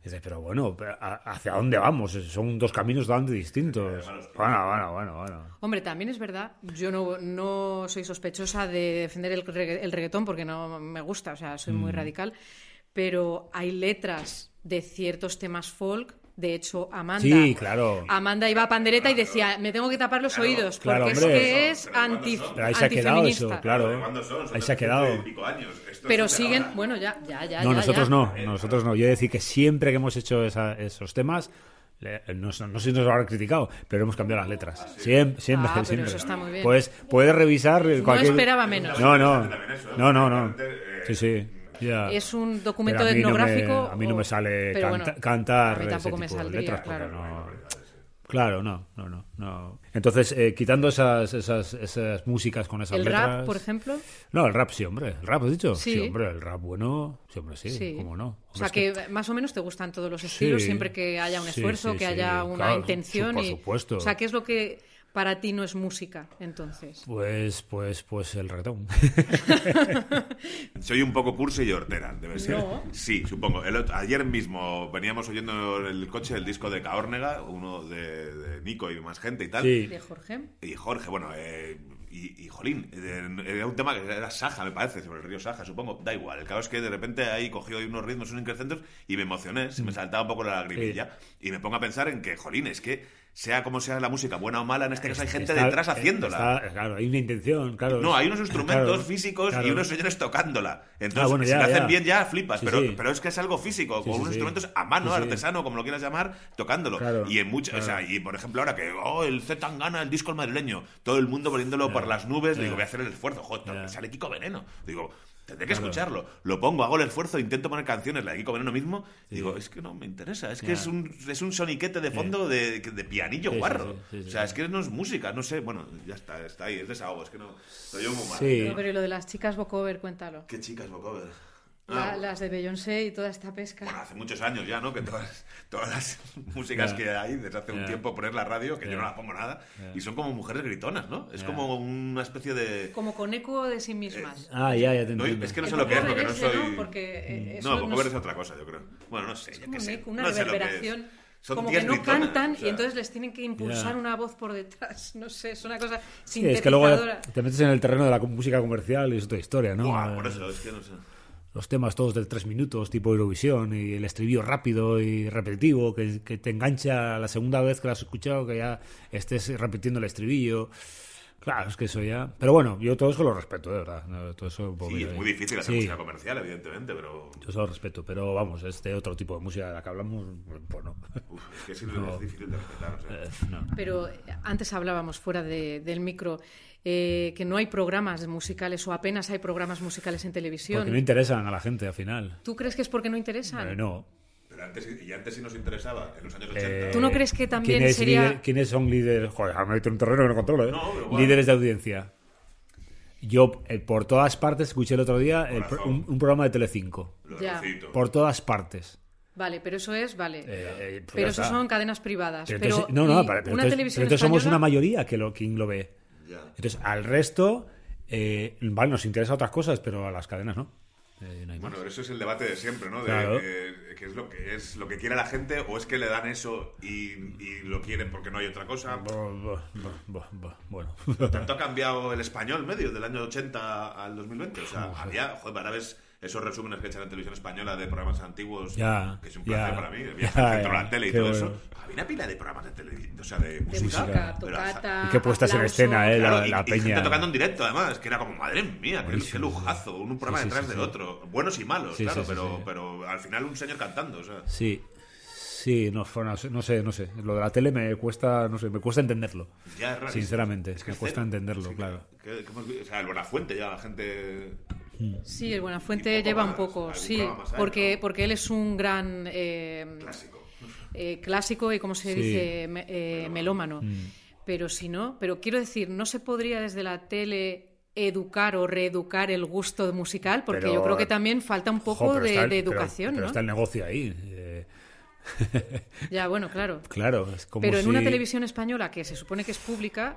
y dices, pero bueno, ¿a- ¿hacia dónde vamos? Son dos caminos totalmente distintos. Bueno, bueno, bueno, bueno. Hombre, también es verdad, yo no, no soy sospechosa de defender el, regga- el reggaetón porque no me gusta, o sea, soy muy Mm. radical, pero hay letras de ciertos temas folk. De hecho, Amanda, Sí, claro. Amanda iba a pandereta y decía, me tengo que tapar los oídos claro, porque hombre. es que es anti, Pero ahí se ha quedado eso, antifeminista. claro. ¿Cuándo son? Son Ahí se ha quedado. ciento y pico años. Esto Pero siguen, ahora. bueno, ya, ya, ya. No, ya, nosotros ya. no, nosotros no. Yo he de decir que siempre que hemos hecho esa- esos temas, le- no, sé- no sé si nos lo habrán criticado, pero hemos cambiado las letras. Siempre, siempre, Ah, pero siempre. eso está muy bien. Pues puedes revisar cualquier... esperaba menos. No, no, ¿eh? no, no, no. Eh, Sí, sí. Ya. Es un documento a mí no me- etnográfico. a mí no me sale canta- bueno, cantar ese me de saldría, letras, claro. no- Claro, no, no, no, no. Entonces, eh, quitando esas, esas, esas músicas con esas El letras... rap, por ejemplo. No, el rap sí, hombre. ¿El rap has dicho? Sí. hombre, el rap bueno. Sí, hombre, sí. Sí. ¿Cómo no? O sea, que, más o menos te gustan todos los estilos, Sí. siempre que haya un esfuerzo, que haya una claro, intención. por y, supuesto. O sea, ¿qué es lo que para ti no es música, entonces? Pues, pues, pues el reggaetón. Soy un poco cursi y hortera, debe ser. No. Sí, supongo. El otro- ayer mismo veníamos oyendo en el coche el disco de Caórnega, uno de, de Nico y más gente y tal. Sí. ¿De Jorge? Y Jorge, bueno, eh, y, y Jolín, eh, era un tema que era Saja, me parece, sobre el río Saja, supongo. Da igual. El caso es que de repente ahí cogió ahí unos ritmos, unos increscentos y me emocioné, se me saltaba un poco la lagrimilla. Y me pongo a pensar en que, Jolín, es que sea como sea la música, buena o mala, en este caso hay gente Está- detrás haciéndola. está- claro, hay una intención, claro. No, hay unos instrumentos Claro, físicos claro. y unos señores tocándola. Entonces, Ah, bueno, si lo hacen ya. bien ya flipas, Sí, pero, sí. pero es que es algo físico, Sí, con unos instrumentos a mano, artesano, como lo quieras llamar, tocándolo. Claro, y en muchas, o sea, y por ejemplo ahora que, oh, el Z Tangana, el disco el madrileño, todo el mundo poniéndolo por las nubes, digo, voy a hacer el esfuerzo, joder, sale Kiko Veneno. Digo, tendré que Claro. escucharlo. Lo pongo, hago el esfuerzo, intento poner canciones, la de Kiko Veneno mismo, digo, es que no me interesa, es que es un, es un soniquete de fondo de, de pianillo Sí, sí, guarro. sí, sí, sí, o sea, sí. es que no es música, no sé, bueno, ya está, está ahí, es desahogo, es que no, lo llevo muy mal. Sí. Pero y lo de las chicas Bocover, cuéntalo. ¿Qué chicas, Bocover? La- Ah, las de Beyoncé y toda esta pesca. Bueno, hace muchos años ya, ¿no? Que todas, todas las músicas que hay desde hace un tiempo poner la radio, que yo no la pongo nada, y son como mujeres gritonas, ¿no? Es como una especie de... Como con eco de sí mismas. Ah, ya, ya te No, es que no sé lo que es, porque no soy... ¿no? Porque eh, eso no, no Bocover es- es otra cosa, yo creo. Bueno, no sé, yo como qué un sé. eco, una no sé lo que es. reverberación. Son como que no gritonas, cantan o sea. y entonces les tienen que impulsar una voz por detrás. No sé, es una cosa Sí, es que luego te metes en el terreno de la música comercial y es otra historia, ¿no? Buah, por eso, es que no sé. Los temas todos de tres minutos, tipo Eurovisión, y el estribillo rápido y repetitivo, que, que te engancha la segunda vez que lo has escuchado, que ya estés repitiendo el estribillo. Claro, es que eso ya... Pero bueno, yo todo eso lo respeto, de verdad. ¿no? Todo eso, pues, Sí, mira, es muy difícil hacer sí, música comercial, evidentemente, pero... Yo eso lo respeto, pero vamos, este otro tipo de música de la que hablamos, pues no. Uf, es que sí, es difícil de respetar, o sea. Eh, no. Pero antes hablábamos fuera de- del micro eh, que no hay programas musicales o apenas hay programas musicales en televisión. Porque no interesan a la gente al final. ¿Tú crees que es porque no interesan? Eh, no. Pero antes, y antes sí nos interesaba, en los años 80. Eh, ¿Tú no crees que también ¿quiénes sería- líder- ¿Quiénes son líderes? Joder, me meto en un terreno que no controlo, ¿eh? No, pero bueno. Líderes de audiencia. Yo, eh, por todas partes, escuché el otro día el un, un programa de Telecinco. Ya. Por todas partes. Vale, pero eso es, vale. Eh, eh, pues pero eso está. son cadenas privadas. Pero no, no, pero, una entonces, televisión pero entonces somos una mayoría que lo, quien lo ve. Entonces, al resto, eh, vale, nos interesa otras cosas, pero a las cadenas no. Eh, no hay más. Bueno, eso es el debate de siempre, ¿no? De Claro. eh, qué es lo que es lo que quiere la gente o es que le dan eso y, y lo quieren porque no hay otra cosa. Bo- bo- bo- bo- bo- Bueno. Tanto ha cambiado el español medio del año 80 al 2020. O sea, había, joder, ahora ves esos resúmenes que echan en televisión española de programas antiguos, que es un placer para mí, al centro de la tele y todo bueno. eso. Había una pila de programas de televisión, o sea, de de música. música, pero, tocata, Y qué puestas en escena, ¿eh? Claro, la, y, la y gente peña. tocando en directo, además, que era como, madre mía, qué, lujazo, un programa Sí, sí, detrás sí, del sí. otro, buenos y malos, Sí, claro, sí, sí, pero, sí. pero al final un señor cantando, o sea. Sí, sí, no, no sé, no sé. Lo de la tele me cuesta, no sé, me cuesta entenderlo. Ya es rarísimo. Sinceramente, Es que me es cuesta entenderlo, claro. que- que o sea, el Buenafuente ya, la gente... Sí, el Buenafuente lleva más, un poco, sí, porque, porque él es un gran... eh, Clásico. eh, clásico y, como se Sí. dice, me- eh, melómano. Mm. Pero si no, pero quiero decir, no se podría desde la tele educar o reeducar el gusto musical, porque Pero- yo creo que también falta un poco Jo, de, el- educación, pero ¿no? está el negocio ahí. eh, Ya, bueno, claro. claro, es como Pero en si- una televisión española que se supone que es pública,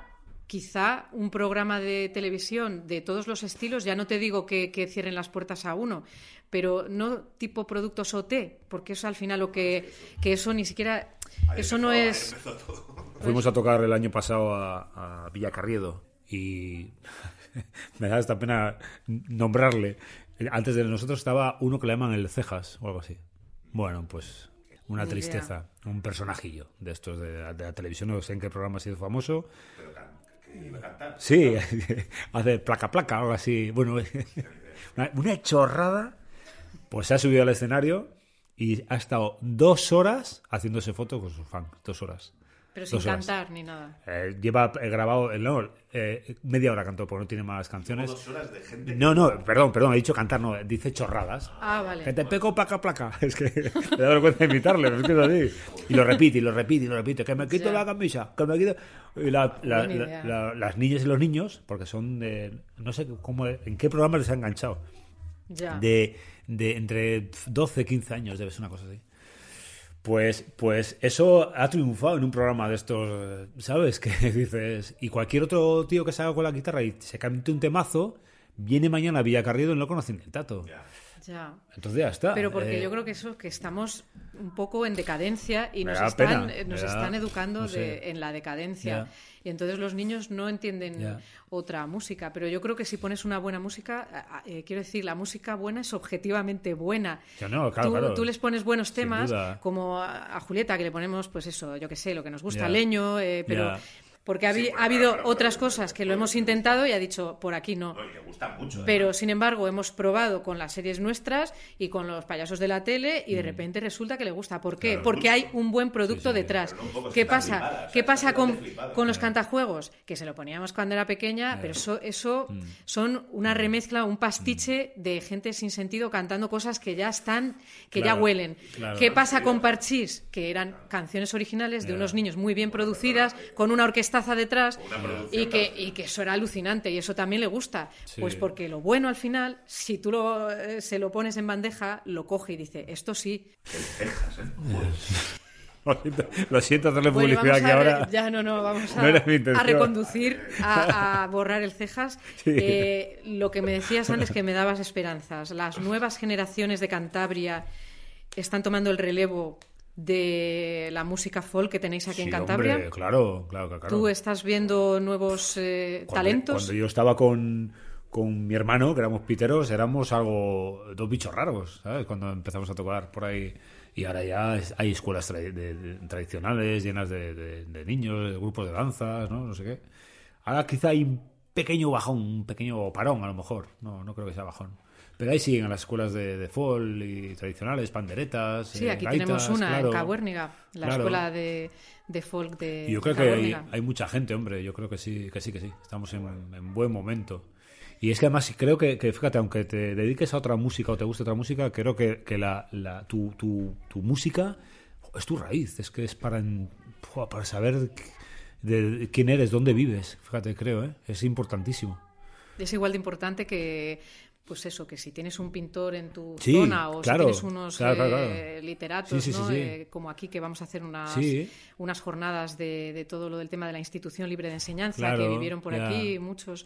quizá un programa de televisión de todos los estilos, ya no te digo que, que cierren las puertas a uno, pero no tipo productos OT, porque eso al final lo que, que eso ni siquiera, eso no es... Fuimos a tocar el año pasado a, a Villacarriedo y me da esta pena nombrarle. Antes de nosotros estaba uno que le llaman el Cejas o algo así. Bueno, pues una tristeza, un personajillo de estos de, la- de la televisión, no sé en qué programa ha sido famoso. Sí, hace placa placa, algo así. Bueno, una, chorrada. Pues se ha subido al escenario y ha estado dos horas haciéndose foto con sus fans. Dos horas. Pero sin cantar ni nada. Eh, lleva eh, grabado, eh, no, eh, media hora cantó, porque no tiene más canciones. Dos horas de gente. No, no, perdón, perdón, he dicho cantar, no, dice chorradas. Ah, vale. Que te pego placa, placa. Es que me da vergüenza imitarle, es que es así. Y lo repite, y lo repite, y lo repite. Que me quito Ya. la camisa, que me quito. Y la- la- Buena la- idea. la- las niñas y los niños, porque son de. No sé cómo, en qué programa les ha enganchado. Ya. De, de entre 12, 15 años, debe ser una cosa así. Pues, pues eso ha triunfado en un programa de estos, ¿sabes? Que dices, y cualquier otro tío que salga con la guitarra y se cante un temazo, viene mañana a Villacarriedo y no conoce ni el tato. Ya. Entonces ya está. Pero porque Eh, yo creo que eso, que estamos un poco en decadencia y nos están, pena, eh, nos me da- están educando no sé. de- en la decadencia. Y entonces los niños no entienden otra música. Pero yo creo que si pones una buena música, eh, quiero decir, la música buena es objetivamente buena. No, claro, tú, claro. tú les pones buenos temas, como a, a Julieta, que le ponemos, pues eso, yo que sé, lo que nos gusta, leño, eh, pero... Porque ha, habi- ha habido otras cosas que lo hemos intentado y ha dicho, por aquí no. No, y le gusta mucho. Pero, sin embargo, hemos probado con las series nuestras y con los payasos de la tele Mm. y de repente resulta que le gusta. ¿Por qué? Porque hay un buen producto detrás. No ¿Qué pasa? flipada, ¿Qué pasa con, flipada. con los cantajuegos? Que se lo poníamos cuando era pequeña, pero eso, eso son una remezcla, un pastiche de gente sin sentido cantando cosas que ya están, que ya huelen. ¿Qué pasa con Parchís? Que eran canciones originales de unos niños muy bien producidas, con una orquestaza detrás, y que, y que eso era alucinante, y eso también le gusta. Sí. Pues porque lo bueno al final, si tú lo, eh, se lo pones en bandeja, lo coge y dice, esto sí. Lo siento, lo siento hacerle Bueno, publicidad que ahora. ya no, no, vamos a, No reconducir, a, a borrar el cejas. Sí. Eh, lo que me decías antes que me dabas esperanzas. Las nuevas generaciones de Cantabria están tomando el relevo de la música folk que tenéis aquí en Cantabria. hombre, claro, claro, claro. ¿Tú estás viendo nuevos eh, Cuando- talentos? Cuando yo estaba con, con mi hermano, que éramos piteros, éramos algo, dos bichos raros, ¿sabes? Cuando empezamos a tocar por ahí. Y ahora ya hay escuelas tra- de- de- tradicionales llenas de, de- de niños, de grupos de danzas, ¿no? No sé qué. Ahora quizá hay un pequeño bajón, un pequeño parón a lo mejor. No, no creo que sea bajón. Pero ahí siguen las escuelas de, de folk y tradicionales, panderetas. Sí, eh, aquí gaitas, tenemos una claro. en Cabuérniga, la Claro. escuela de, de folk de Y yo creo que hay, mucha gente, hombre. Yo creo que sí, que sí, que sí. Estamos en, en buen momento. Y es que además creo que, que, fíjate, aunque te dediques a otra música o te guste otra música, creo que, que la, la- tu, tu, tu música es tu raíz. Es que es para, para saber de quién eres, dónde vives. Fíjate, creo, ¿eh? Es importantísimo. Es igual de importante que, pues eso, que si tienes un pintor en tu Sí, zona o claro, si tienes unos claro, claro, eh, literatos, Sí, sí, ¿no? Eh, como aquí que vamos a hacer unas, unas jornadas de, de todo lo del tema de la institución libre de enseñanza que vivieron por aquí muchos.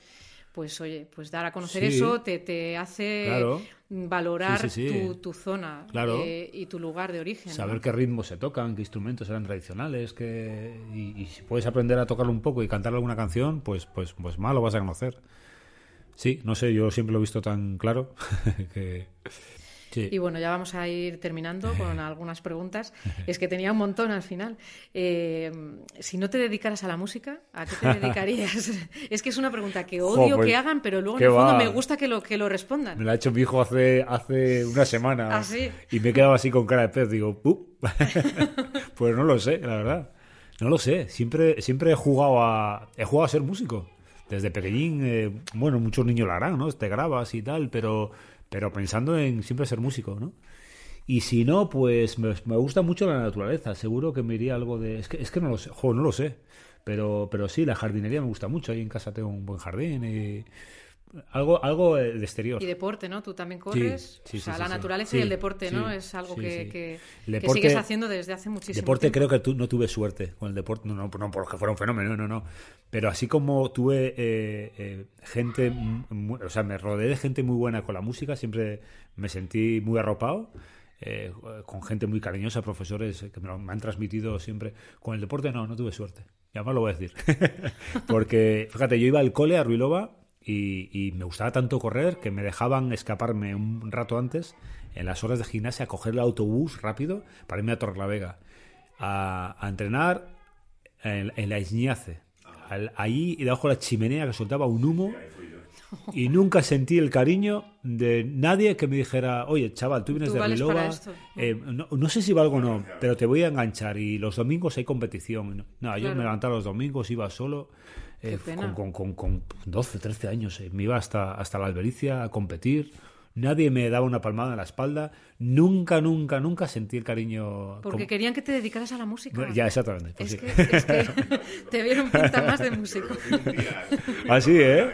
Pues oye, pues dar a conocer Sí. eso te, te hace Claro. valorar Sí, sí, sí. Tu, tu zona Claro. eh, y tu lugar de origen. ¿no? Saber qué ritmos se tocan, qué instrumentos eran tradicionales, que y, y si puedes aprender a tocarlo un poco y cantar alguna canción, pues pues pues más lo vas a conocer. Sí, no sé, yo siempre lo he visto tan claro que sí. Y bueno, ya vamos a ir terminando con algunas preguntas. Es que tenía un montón al final. Eh, si no te dedicaras a la música, ¿a qué te dedicarías? es que es una pregunta que odio Jo, pues, que hagan, pero luego en el fondo va. me gusta que lo, que lo respondan. Me lo ha hecho mi hijo hace hace una semana ¿Ah, sí? y me he quedado así con cara de pez. Digo, pues no lo sé, la verdad. No lo sé. Siempre siempre he jugado a he jugado a ser músico. Desde pequeñín, eh, bueno, muchos niños lo harán, ¿no? Te grabas y tal, pero pero pensando en siempre ser músico, ¿no? Y si no, pues me, me gusta mucho la naturaleza. Seguro que me iría algo de. Es que, es que no lo sé. No lo sé. Pero, pero sí, la jardinería me gusta mucho. Ahí en casa tengo un buen jardín y. Algo, algo eh, de exterior. Y deporte, ¿no? Tú también corres. sí, o sea, sí, la sí, naturaleza sí. y el deporte, ¿no? Sí, Es algo sí, que, sí. que, El que deporte- sigues haciendo desde hace muchísimo Deporte tiempo. creo que tú, no tuve suerte con el deporte, no, no, no porque fuera un fenómeno, no, no. Pero así como tuve eh, eh, gente, o sea, me rodeé de gente muy buena con la música, siempre me sentí muy arropado, eh, con gente muy cariñosa, profesores que me, lo- me han transmitido siempre. Con el deporte no, no tuve suerte. Y además lo voy a decir. porque, fíjate, yo iba al cole a Ruilova y, y me gustaba tanto correr que me dejaban escaparme un rato antes en las horas de gimnasia a coger el autobús rápido para irme a Torrelavega a, a entrenar en, en la Isñace. Al- Allí debajo de la chimenea que soltaba un humo y nunca sentí el cariño de nadie que me dijera, oye, chaval, tú vienes Tú de esto". eh, no, no sé si valgo o no, pero te voy a enganchar y los domingos hay competición. No, no, yo Claro. me levantaba los domingos, iba solo, eh, con, con, con, con 12, 13 años, eh, me iba hasta, hasta la albericia a competir. Nadie me daba una palmada en la espalda. Nunca, nunca, nunca sentí el cariño. Porque como- querían que te dedicaras a la música. Ya, exactamente. pues Es sí. que, es que te vieron pinta más de músico. Ah, sí, ¿eh?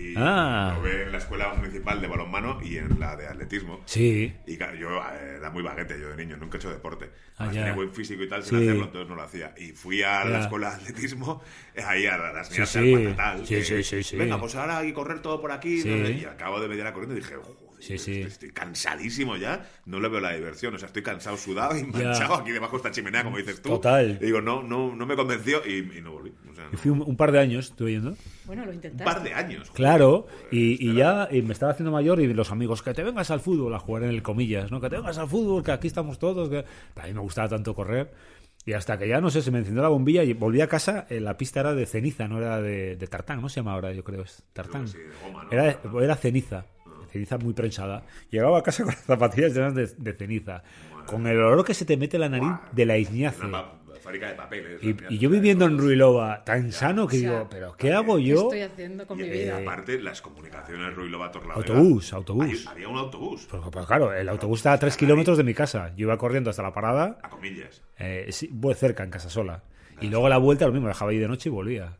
Y Ah. probé en la escuela municipal de balonmano y en la de atletismo. Sí. Y claro, yo eh, era muy baguete yo de niño, nunca he hecho deporte. Ah, tenía buen físico y tal, sin Sí. hacerlo, entonces no lo hacía. Y fui a Ya. la escuela de atletismo, eh, ahí a las niñas sí. Sí, que, sí. Venga, pues ahora hay que correr todo por aquí. No Y al cabo de media hora corriendo dije, joder, Sí, sí. Estoy, cansadísimo ya, no le veo la diversión. O sea, estoy cansado, sudado y manchado aquí debajo de esta chimenea, como dices tú. Total. Y digo, no, no, no me convenció y, y no volví. O sea, Y no. fui un, un par de años, estuve yendo. Bueno, lo un intentaste. par de años. joder. Claro, y, y ya y me estaba haciendo mayor y los amigos, que te vengas al fútbol a jugar en el comillas, ¿no? Que te vengas al fútbol, que aquí estamos todos. Que... A mí me gustaba tanto correr. Y hasta que ya, no sé, se me encendió la bombilla y volví a casa, eh, la pista era de ceniza, no era de, de tartán, ¿no se llama ahora? Yo creo es tartán. Sí, de goma, ¿no? Era, de- era ceniza, ceniza muy prensada. Llegaba a casa con las zapatillas llenas de, de ceniza, con el olor que se te mete en la nariz de la isñace. Fábrica de papeles. Y, la y yo viviendo en Ruilova, tan sano que O sea, digo, ¿pero qué hago yo? ¿Qué estoy haciendo con Y, mi eh, vida? aparte, las comunicaciones Ruilova Torlavega. Autobús, autobús. Había un autobús. Pues, pues claro, el autobús estaba a tres kilómetros de mi casa. Yo iba corriendo hasta la parada, A comillas. eh, sí, voy cerca, en casa sola. Y luego a la vuelta lo mismo, dejaba ahí de noche y volvía.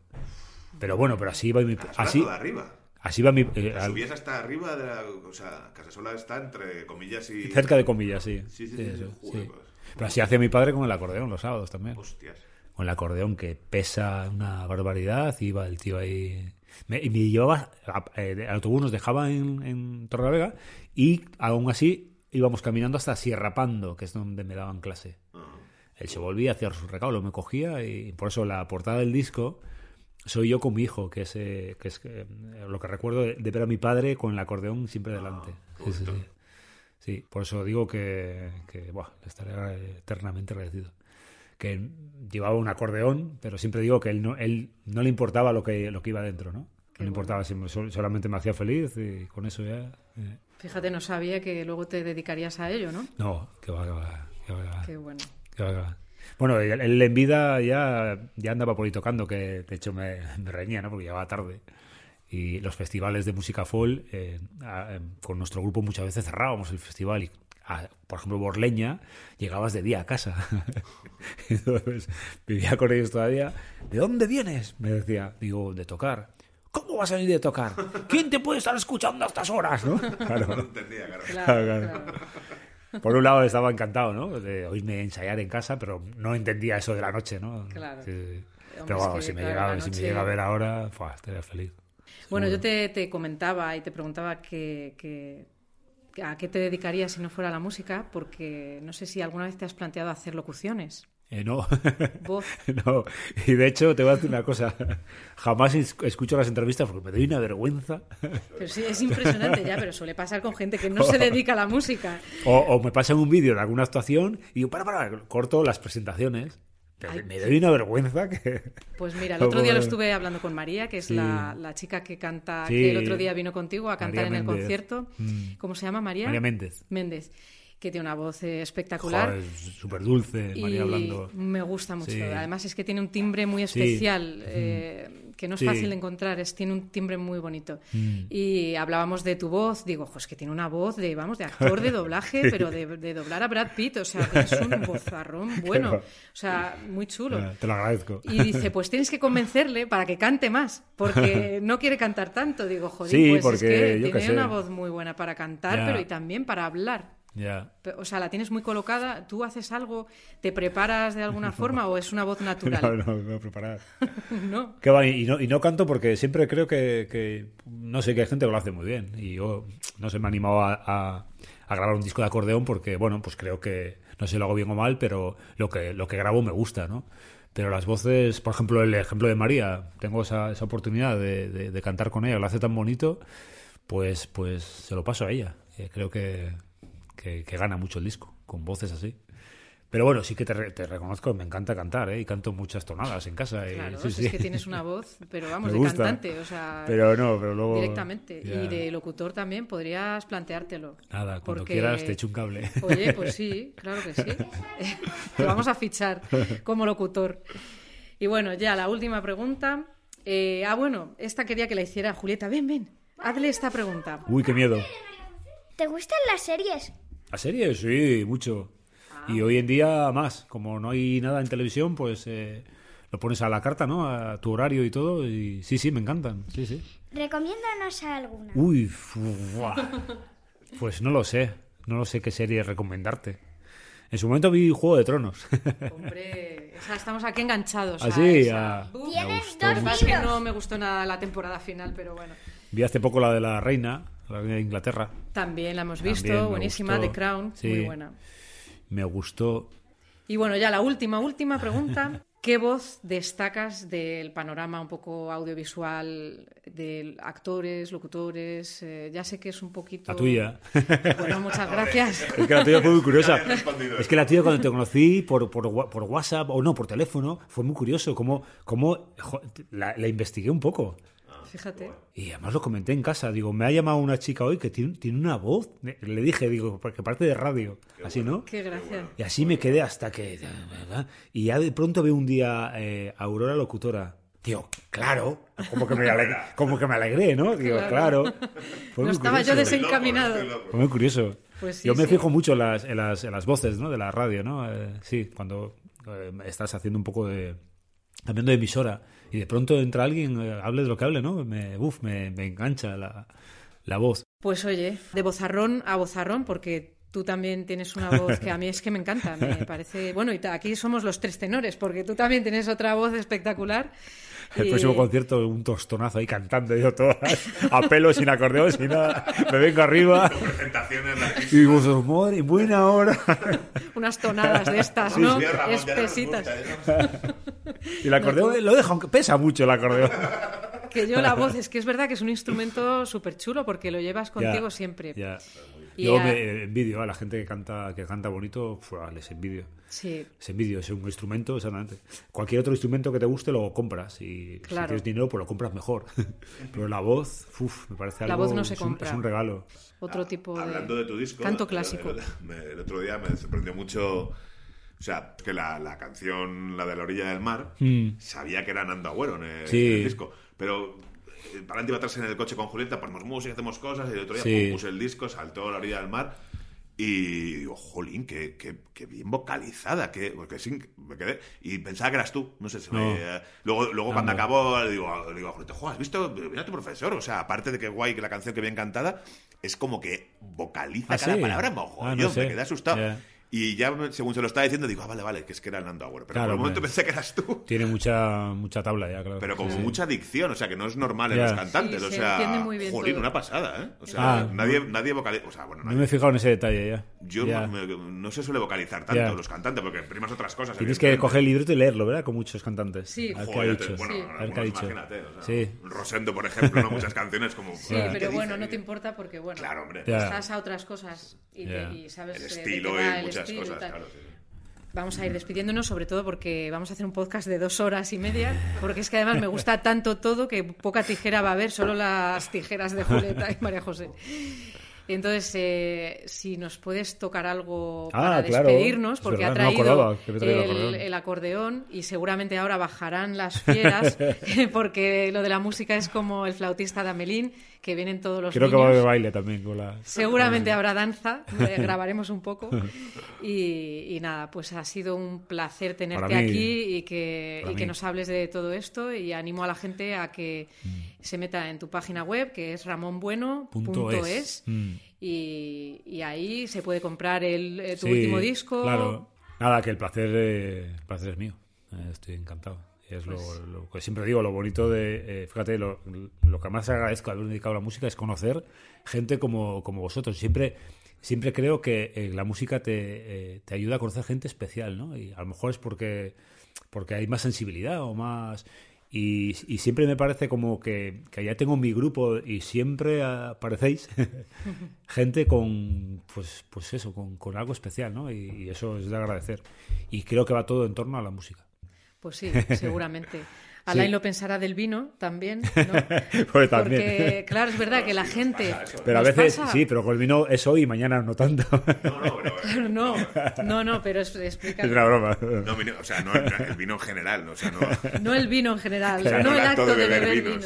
Pero bueno, pero así iba mi... Así. Así, de arriba. Así va mi... eh, al- Subías hasta arriba de la. O sea, Casasola está entre comillas y. cerca de comillas, sí. Sí, sí, Sí, sí. Joder, sí. pues, Pero así hacía mi padre con el acordeón los sábados también. Hostias. Con el acordeón que pesa una barbaridad, y iba el tío ahí... Me, y me llevaba... a- eh, el autobús nos dejaba en, en Torrelavega y aún así íbamos caminando hasta Sierra Pando, que es donde me daban clase. Él se volvía hacia su recaudo, me cogía y por eso la portada del disco soy yo con mi hijo, que es, eh, que es eh, lo que recuerdo de, de ver a mi padre con el acordeón siempre delante. Sí, sí, sí. Sí, por eso digo que, que buah, le estaré eternamente agradecido. Que llevaba un acordeón, pero siempre digo que él no, él no le importaba lo que, lo que iba dentro, ¿no? No le importaba, siempre, solamente me hacía feliz y con eso ya... eh. Fíjate, no sabía que luego te dedicarías a ello, ¿no? No, que va, que va, que va, que va. Qué bueno. Que va, que va. Bueno, él, en vida ya, ya andaba por ahí tocando, que de hecho me, me reñía, ¿no? Porque llegaba tarde. Y los festivales de música folk, eh, em, con nuestro grupo muchas veces cerrábamos el festival y, a- por ejemplo, Borleña, llegabas de día a casa. Entonces, vivía con ellos todavía. ¿De dónde vienes? Me decía. Digo, de tocar. ¿Cómo vas a venir de tocar? ¿Quién te puede estar escuchando a estas horas? ¿no? No Claro. entendía, claro. Claro, Claro. Por un lado estaba encantado, ¿no? De oírme ensayar en casa, pero no entendía eso de la noche, ¿no? Claro. Sí, sí. Hombre, Pero es bueno, que, si, me claro, llega, la si me llega a ver ahora, estaría feliz. Bueno, yo te, te comentaba y te preguntaba que- que a qué te dedicarías si no fuera la música, porque no sé si alguna vez te has planteado hacer locuciones. Eh, no. No. Y de hecho, te voy a decir una cosa. Jamás es- escucho las entrevistas porque me doy una vergüenza. Pero sí, es impresionante ya, pero suele pasar con gente que no se dedica a la música. O, o me pasan un vídeo de alguna actuación y digo, para, para, corto las presentaciones. Ay. me doy una vergüenza que... Pues mira, el otro día lo estuve hablando con María, que es Sí. la, la chica que canta, Sí. que el otro día vino contigo a cantar María en el Méndez. concierto. Mm. ¿Cómo se llama María? María Méndez. Méndez. Que tiene una voz eh, espectacular. Súper dulce, y María hablando. me gusta mucho. Sí. Además es que tiene un timbre muy Sí. especial, eh, que no es Sí. fácil de encontrar, es, tiene un timbre muy bonito. Mm. Y hablábamos de tu voz, digo, "Jo, es que tiene una voz de, vamos, de actor de doblaje, pero de, de doblar a Brad Pitt, o sea, que es un bozarrón bueno, o sea, muy chulo. Eh, Te lo agradezco. Y dice, pues tienes que convencerle para que cante más, porque no quiere cantar tanto. Digo, joder, Sí, pues porque es que tiene una voz muy buena para cantar, pero y también para hablar. Pe- O sea, la tienes muy colocada. ¿Tú haces algo? ¿Te preparas de alguna forma o es una voz natural? No, no, me voy a preparar. No. Que y, no, y no canto porque siempre creo que, que- no sé, que hay gente que lo hace muy bien. Y yo, no sé, me he animado a, a- a grabar un disco de acordeón porque, bueno, pues creo que, no sé si lo hago bien o mal, pero lo que, lo que grabo me gusta, ¿no? Pero las voces, por ejemplo, el ejemplo de María, tengo esa, esa oportunidad de, de- de cantar con ella, lo hace tan bonito, pues, pues se lo paso a ella. Eh, creo que, que, que gana mucho el disco, con voces así. Pero bueno, sí que te, te reconozco, me encanta cantar, ¿eh? Y canto muchas tonadas en casa. y- Claro, sí, sí. es que tienes una voz, pero vamos, Me de gusta. cantante, o sea, Pero no, pero luego... directamente. Ya. Y de locutor también podrías planteártelo. Nada, cuando Porque- quieras te echo un cable. Oye, pues sí, claro que sí. Te vamos a fichar como locutor. Y bueno, ya la última pregunta. Eh, ah, bueno, esta quería que la hiciera Julieta. Ven, ven, hazle esta pregunta. Uy, qué miedo. ¿Te gustan las series? ¿A serie? Sí, mucho. Ah. Y hoy en día más. Como no hay nada en televisión, pues eh, lo pones a la carta, ¿no? A tu horario y todo. Y sí, sí, me encantan. Sí, sí. Recomiéndanos alguna. Uy, fu- buah. pues no lo sé. No lo sé qué serie recomendarte. En su momento vi Juego de Tronos. Hombre, o sea, estamos aquí enganchados. a Así, esa. a- Uf. me Tienes gustó que dos que no me gustó nada la temporada final, pero bueno. Vi hace poco la de la la reina de Inglaterra. También la hemos visto, También buenísima, gustó. The Crown, Sí. muy buena. Me gustó. Y bueno, ya la última, última pregunta. ¿Qué voz destacas del panorama un poco audiovisual de actores, locutores? Eh, ya sé que es un poquito... La tuya. Bueno, muchas gracias. Es que la tuya fue muy curiosa. Es que la tuya cuando te conocí por, por, por WhatsApp o no, por teléfono, fue muy curioso. Cómo, cómo jo, la, la investigué un poco. Fíjate. Y además lo comenté en casa. Digo, me ha llamado una chica hoy que tiene, tiene una voz. Le dije, digo, porque parte de radio. Así, ¿no? Qué gracia. Y así me quedé hasta que... Y ya de pronto veo un día eh, a Aurora Locutora. Tío, claro. Como que me alegré, como que me alegré ¿no? Digo, claro. Fue No estaba yo desencaminado. Fue muy curioso. Pues sí, Yo me sí. fijo mucho en las, en las, en las voces ¿no? de la radio, ¿no? Eh, sí, cuando eh, estás haciendo un poco de... cambiando de emisora y de pronto entra alguien, eh, hable de lo que hable, ¿no? Me, uf, me, me engancha la, la voz. Pues oye, de bozarrón a bozarrón, porque tú también tienes una voz que a mí es que me encanta, me parece... Bueno, y aquí somos los tres tenores, porque tú también tienes otra voz espectacular. El Y- próximo concierto, un tostonazo ahí cantando yo todas, a pelo, sin acordeón, sin nada. Me vengo arriba Presentaciones y digo, madre, buena hora. Unas tonadas de estas, Sí, ¿no? Sí, Ramón, no Espesitas. eso. Y el acordeón lo deja, aunque pesa mucho el acordeón. Que yo la voz, es que es verdad que es un instrumento súper chulo porque lo llevas contigo Ya, siempre. ya. Y Yo me envidio a la gente que canta, que canta bonito, fua, les envidio. Sí, Es envidio, es un instrumento, exactamente. Cualquier otro instrumento que te guste lo compras y Claro. si tienes dinero pues lo compras mejor. Pero la voz, uf, me parece La algo... voz no se es un- compra. Es un regalo. otro tipo de... Hablando de tu disco. Canto clásico. El, otro día me sorprendió mucho. O sea, que la, la canción, la de la orilla del mar, Mm. sabía que era Nando Agüero en el, Sí. en el disco. Pero para adelante iba atrás en el coche con Julieta, ponemos música, hacemos cosas, y el otro día Sí. puse el disco, saltó a la orilla del mar. Y digo, jolín, qué, qué- qué bien vocalizada, que, porque sí, me quedé. Y pensaba que eras tú, no sé si No. me- eh, Luego, luego cuando Anda. acabó, le digo, le digo a Julieta, "Jo, ¿has visto? Mira tu profesor. O sea, aparte de que guay que la canción que bien cantada, es como que vocaliza ¿Ah, cada sí? palabra Ah, mogollón. no sé. Me quedé asustado. Ya. Y ya me- según se lo estaba diciendo, digo, ah, vale, vale, que es que era Nando Agüero. Pero Claro, por un momento hombre. pensé que eras tú. Tiene mucha mucha tabla ya, claro. Pero con Sí, sí. mucha dicción, o sea, que no es normal en los cantantes. Sí, o se sea, entiende muy bien jolín, todo. una pasada, ¿eh? O sea, Ah, nadie, nadie vocaliza. O sea, bueno, No nadie- me he fijado en ese detalle ya. yo Ya. me- no se suele vocalizar tanto Ya. los cantantes, porque primas otras cosas. Tienes que coger el libreto y leerlo, ¿verdad? Con muchos cantantes. Sí. A ver qué ha Joder, dicho. bueno, Sí. A ver qué ha dicho. imagínate, o sea, Sí. Rosendo, por ejemplo, ¿no? muchas canciones como... Sí, pero ¿qué bueno, no te importa porque, bueno, Claro, hombre. Estás a otras cosas y, sabes El estilo y el muchas cosas, claro. sí. Vamos a ir despidiéndonos, sobre todo porque vamos a hacer un podcast de dos horas y media, porque es que además me gusta tanto todo que poca tijera va a haber, solo las tijeras de Julieta y María José. Entonces, eh, si nos puedes tocar algo Ah, para despedirnos, es porque ha no traído acordaba el acordeón. el acordeón y seguramente ahora bajarán las fieras, porque lo de la música es como el flautista de Amelín, que vienen todos los Creo que va a haber baile también con la... Seguramente habrá danza, eh, grabaremos un poco. Y, y nada, pues ha sido un placer tenerte mí, aquí y que, y nos hables de todo esto. Y animo a la gente a que se meta en tu página web, que es ramonbueno.es. Mm. Y, y ahí se puede comprar el, eh, tu Sí, último disco. Claro. Nada, que el placer, eh, el placer es mío. Eh, estoy encantado. Es Pues lo, lo que siempre digo, lo bonito de... eh, fíjate, lo, lo que más agradezco haber dedicado a la música es conocer gente como, como vosotros. Siempre, siempre creo que eh, la música te, eh, te ayuda a conocer gente especial, ¿no? Y a lo mejor es porque, porque hay más sensibilidad o más... Y, y siempre me parece como que, que ya tengo mi grupo y siempre aparecéis gente con, pues, pues eso, con, con algo especial, ¿no? Y, y eso es de agradecer. Y creo que va todo en torno a la música. Pues sí, seguramente. Alain lo pensará del vino también, ¿no? Pues también. Porque, claro, es verdad que la gente. Pero a veces, pasa- sí, pero con el vino es hoy y mañana no tanto. Claro, no, no, no, pero es- explica. es una broma. No, vino- o sea, no el, vino en general, no, o sea, no, No el vino en general, o sea, no el acto de beber vino.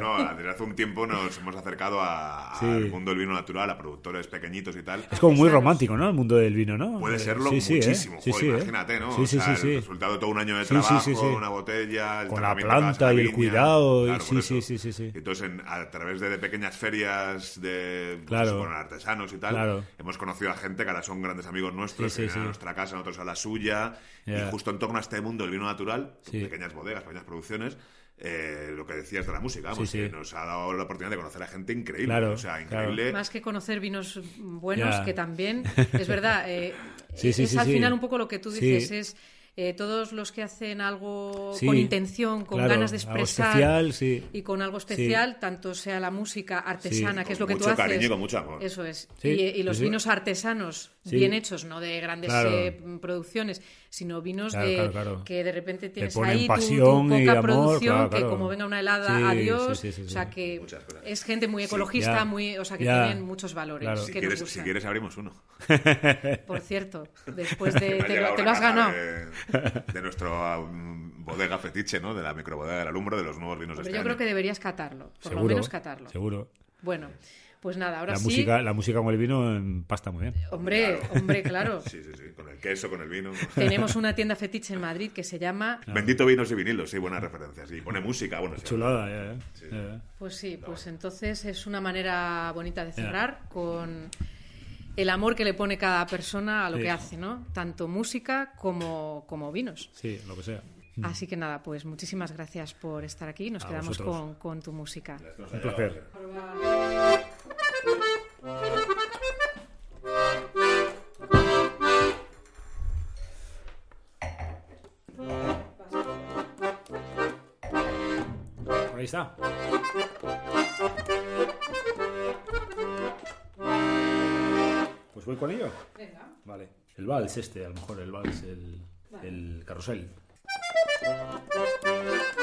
no, desde hace un tiempo nos hemos acercado a- Sí. al mundo del vino natural, a productores pequeñitos y tal. Es como muy romántico, ¿no? El mundo del vino, ¿no? Puede Eh, serlo sí, sí, ¿eh? muchísimo, Sí, joder, sí, ¿eh? imagínate, ¿no? Sí, sí, o sea, sí, sí. el resultado de todo un año de Sí, sí, trabajo, sí, sí. una botella, el Con la planta y el cuidado, claro, sí, sí, sí, sí, sí. Entonces, en- a través de, de pequeñas ferias de pues, Claro. con artesanos y tal, Claro. hemos conocido a gente que ahora son grandes amigos nuestros, Sí, que a nuestra casa, nosotros a la suya, Ya. y justo en torno a este mundo del vino natural, Sí. pequeñas bodegas, pequeñas producciones, eh, lo que decías de la música, vamos, Sí, sí. que nos ha dado la oportunidad de conocer a gente increíble, Claro, o sea, claro. increíble. Más que conocer vinos buenos, que también, es verdad, eh, Sí, sí, es sí, al sí. final un poco lo que tú Sí. dices, es eh, todos los que hacen algo Sí, con intención, con claro, ganas de algo expresar especial, sí. y con algo especial, tanto sea la música artesana, Sí, que es lo que tú mucho haces. cariño y con mucho amor. Eso es. Sí, y, y los vinos artesanos, Sí. bien hechos, no de grandes Claro. eh, producciones, sino vinos Claro, de claro, claro. que de repente tienes ahí tu- tu, pasión y poca amor, producción, claro, que como venga una helada, Sí, adiós. sí, sí, sí, O sea que es gente muy ecologista, Ya. muy, o sea que Ya. tienen muchos valores. Claro. Si que quieres, si gustan. quieres abrimos uno. Por cierto, después de te, lo, te has ganado. De, de nuestro um, bodega fetiche, ¿no? De la microbodega del alumbro, de los nuevos vinos de este yo creo que deberías catarlo, por Seguro. lo menos catarlo. Seguro. Bueno, pues nada, ahora La sí. música, la música con el vino empasta muy bien. Hombre, hombre, claro. Sí, sí, sí. Con el queso, con el vino. Tenemos una tienda fetiche en Madrid que se llama. Bendito vinos y vinilos, sí, buenas referencias. Y pone música, bueno, sí. Chulada, ya, ya. Pues sí, pues entonces es una manera bonita de cerrar con el amor que le pone cada persona a lo Sí. que hace, ¿no? Tanto música como, como vinos. Sí, lo que sea. Así que nada, pues muchísimas gracias por estar aquí. Nos A quedamos con, con tu música. Un placer. Ahí está. Pues voy con ello. Venga. Vale. El vals este, a lo mejor el vals, el, el carrusel. Muchas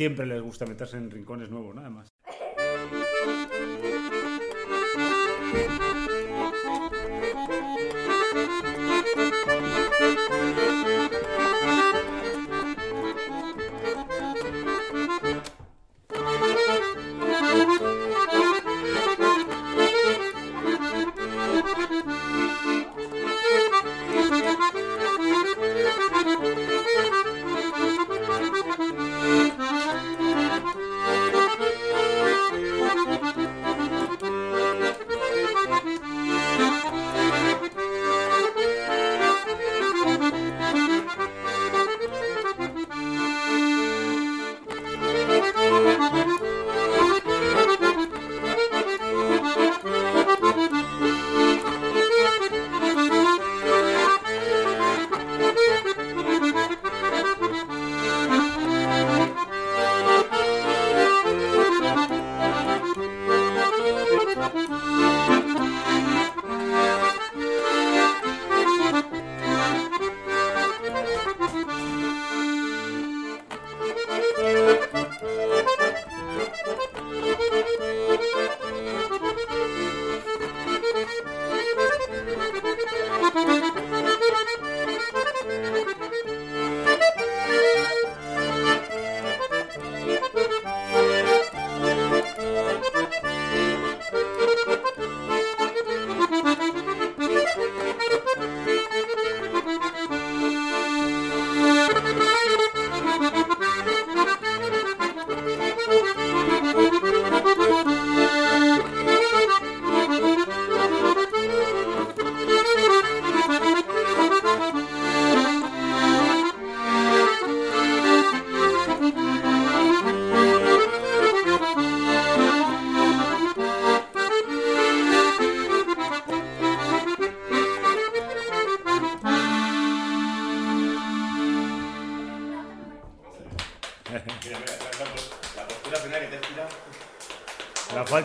siempre les gusta meterse en rincones nuevos, nada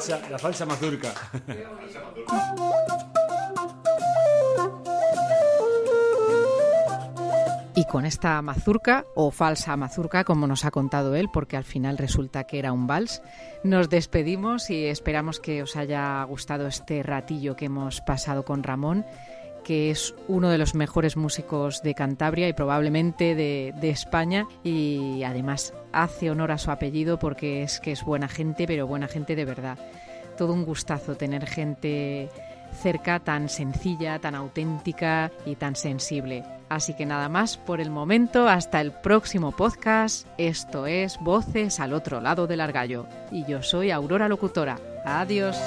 la falsa mazurca. Y con esta mazurca, o falsa mazurca, como nos ha contado él, porque al final resulta que era un vals, nos despedimos y esperamos que os haya gustado este ratillo que hemos pasado con Ramón, que es uno de los mejores músicos de Cantabria y probablemente de España. Y además hace honor a su apellido porque es que es buena gente, pero buena gente de verdad. Todo un gustazo tener gente cerca tan sencilla, tan auténtica y tan sensible. Así que nada más por el momento, hasta el próximo podcast. Esto es Voces al otro lado del argallo. Y yo soy Aurora Locutora. Adiós.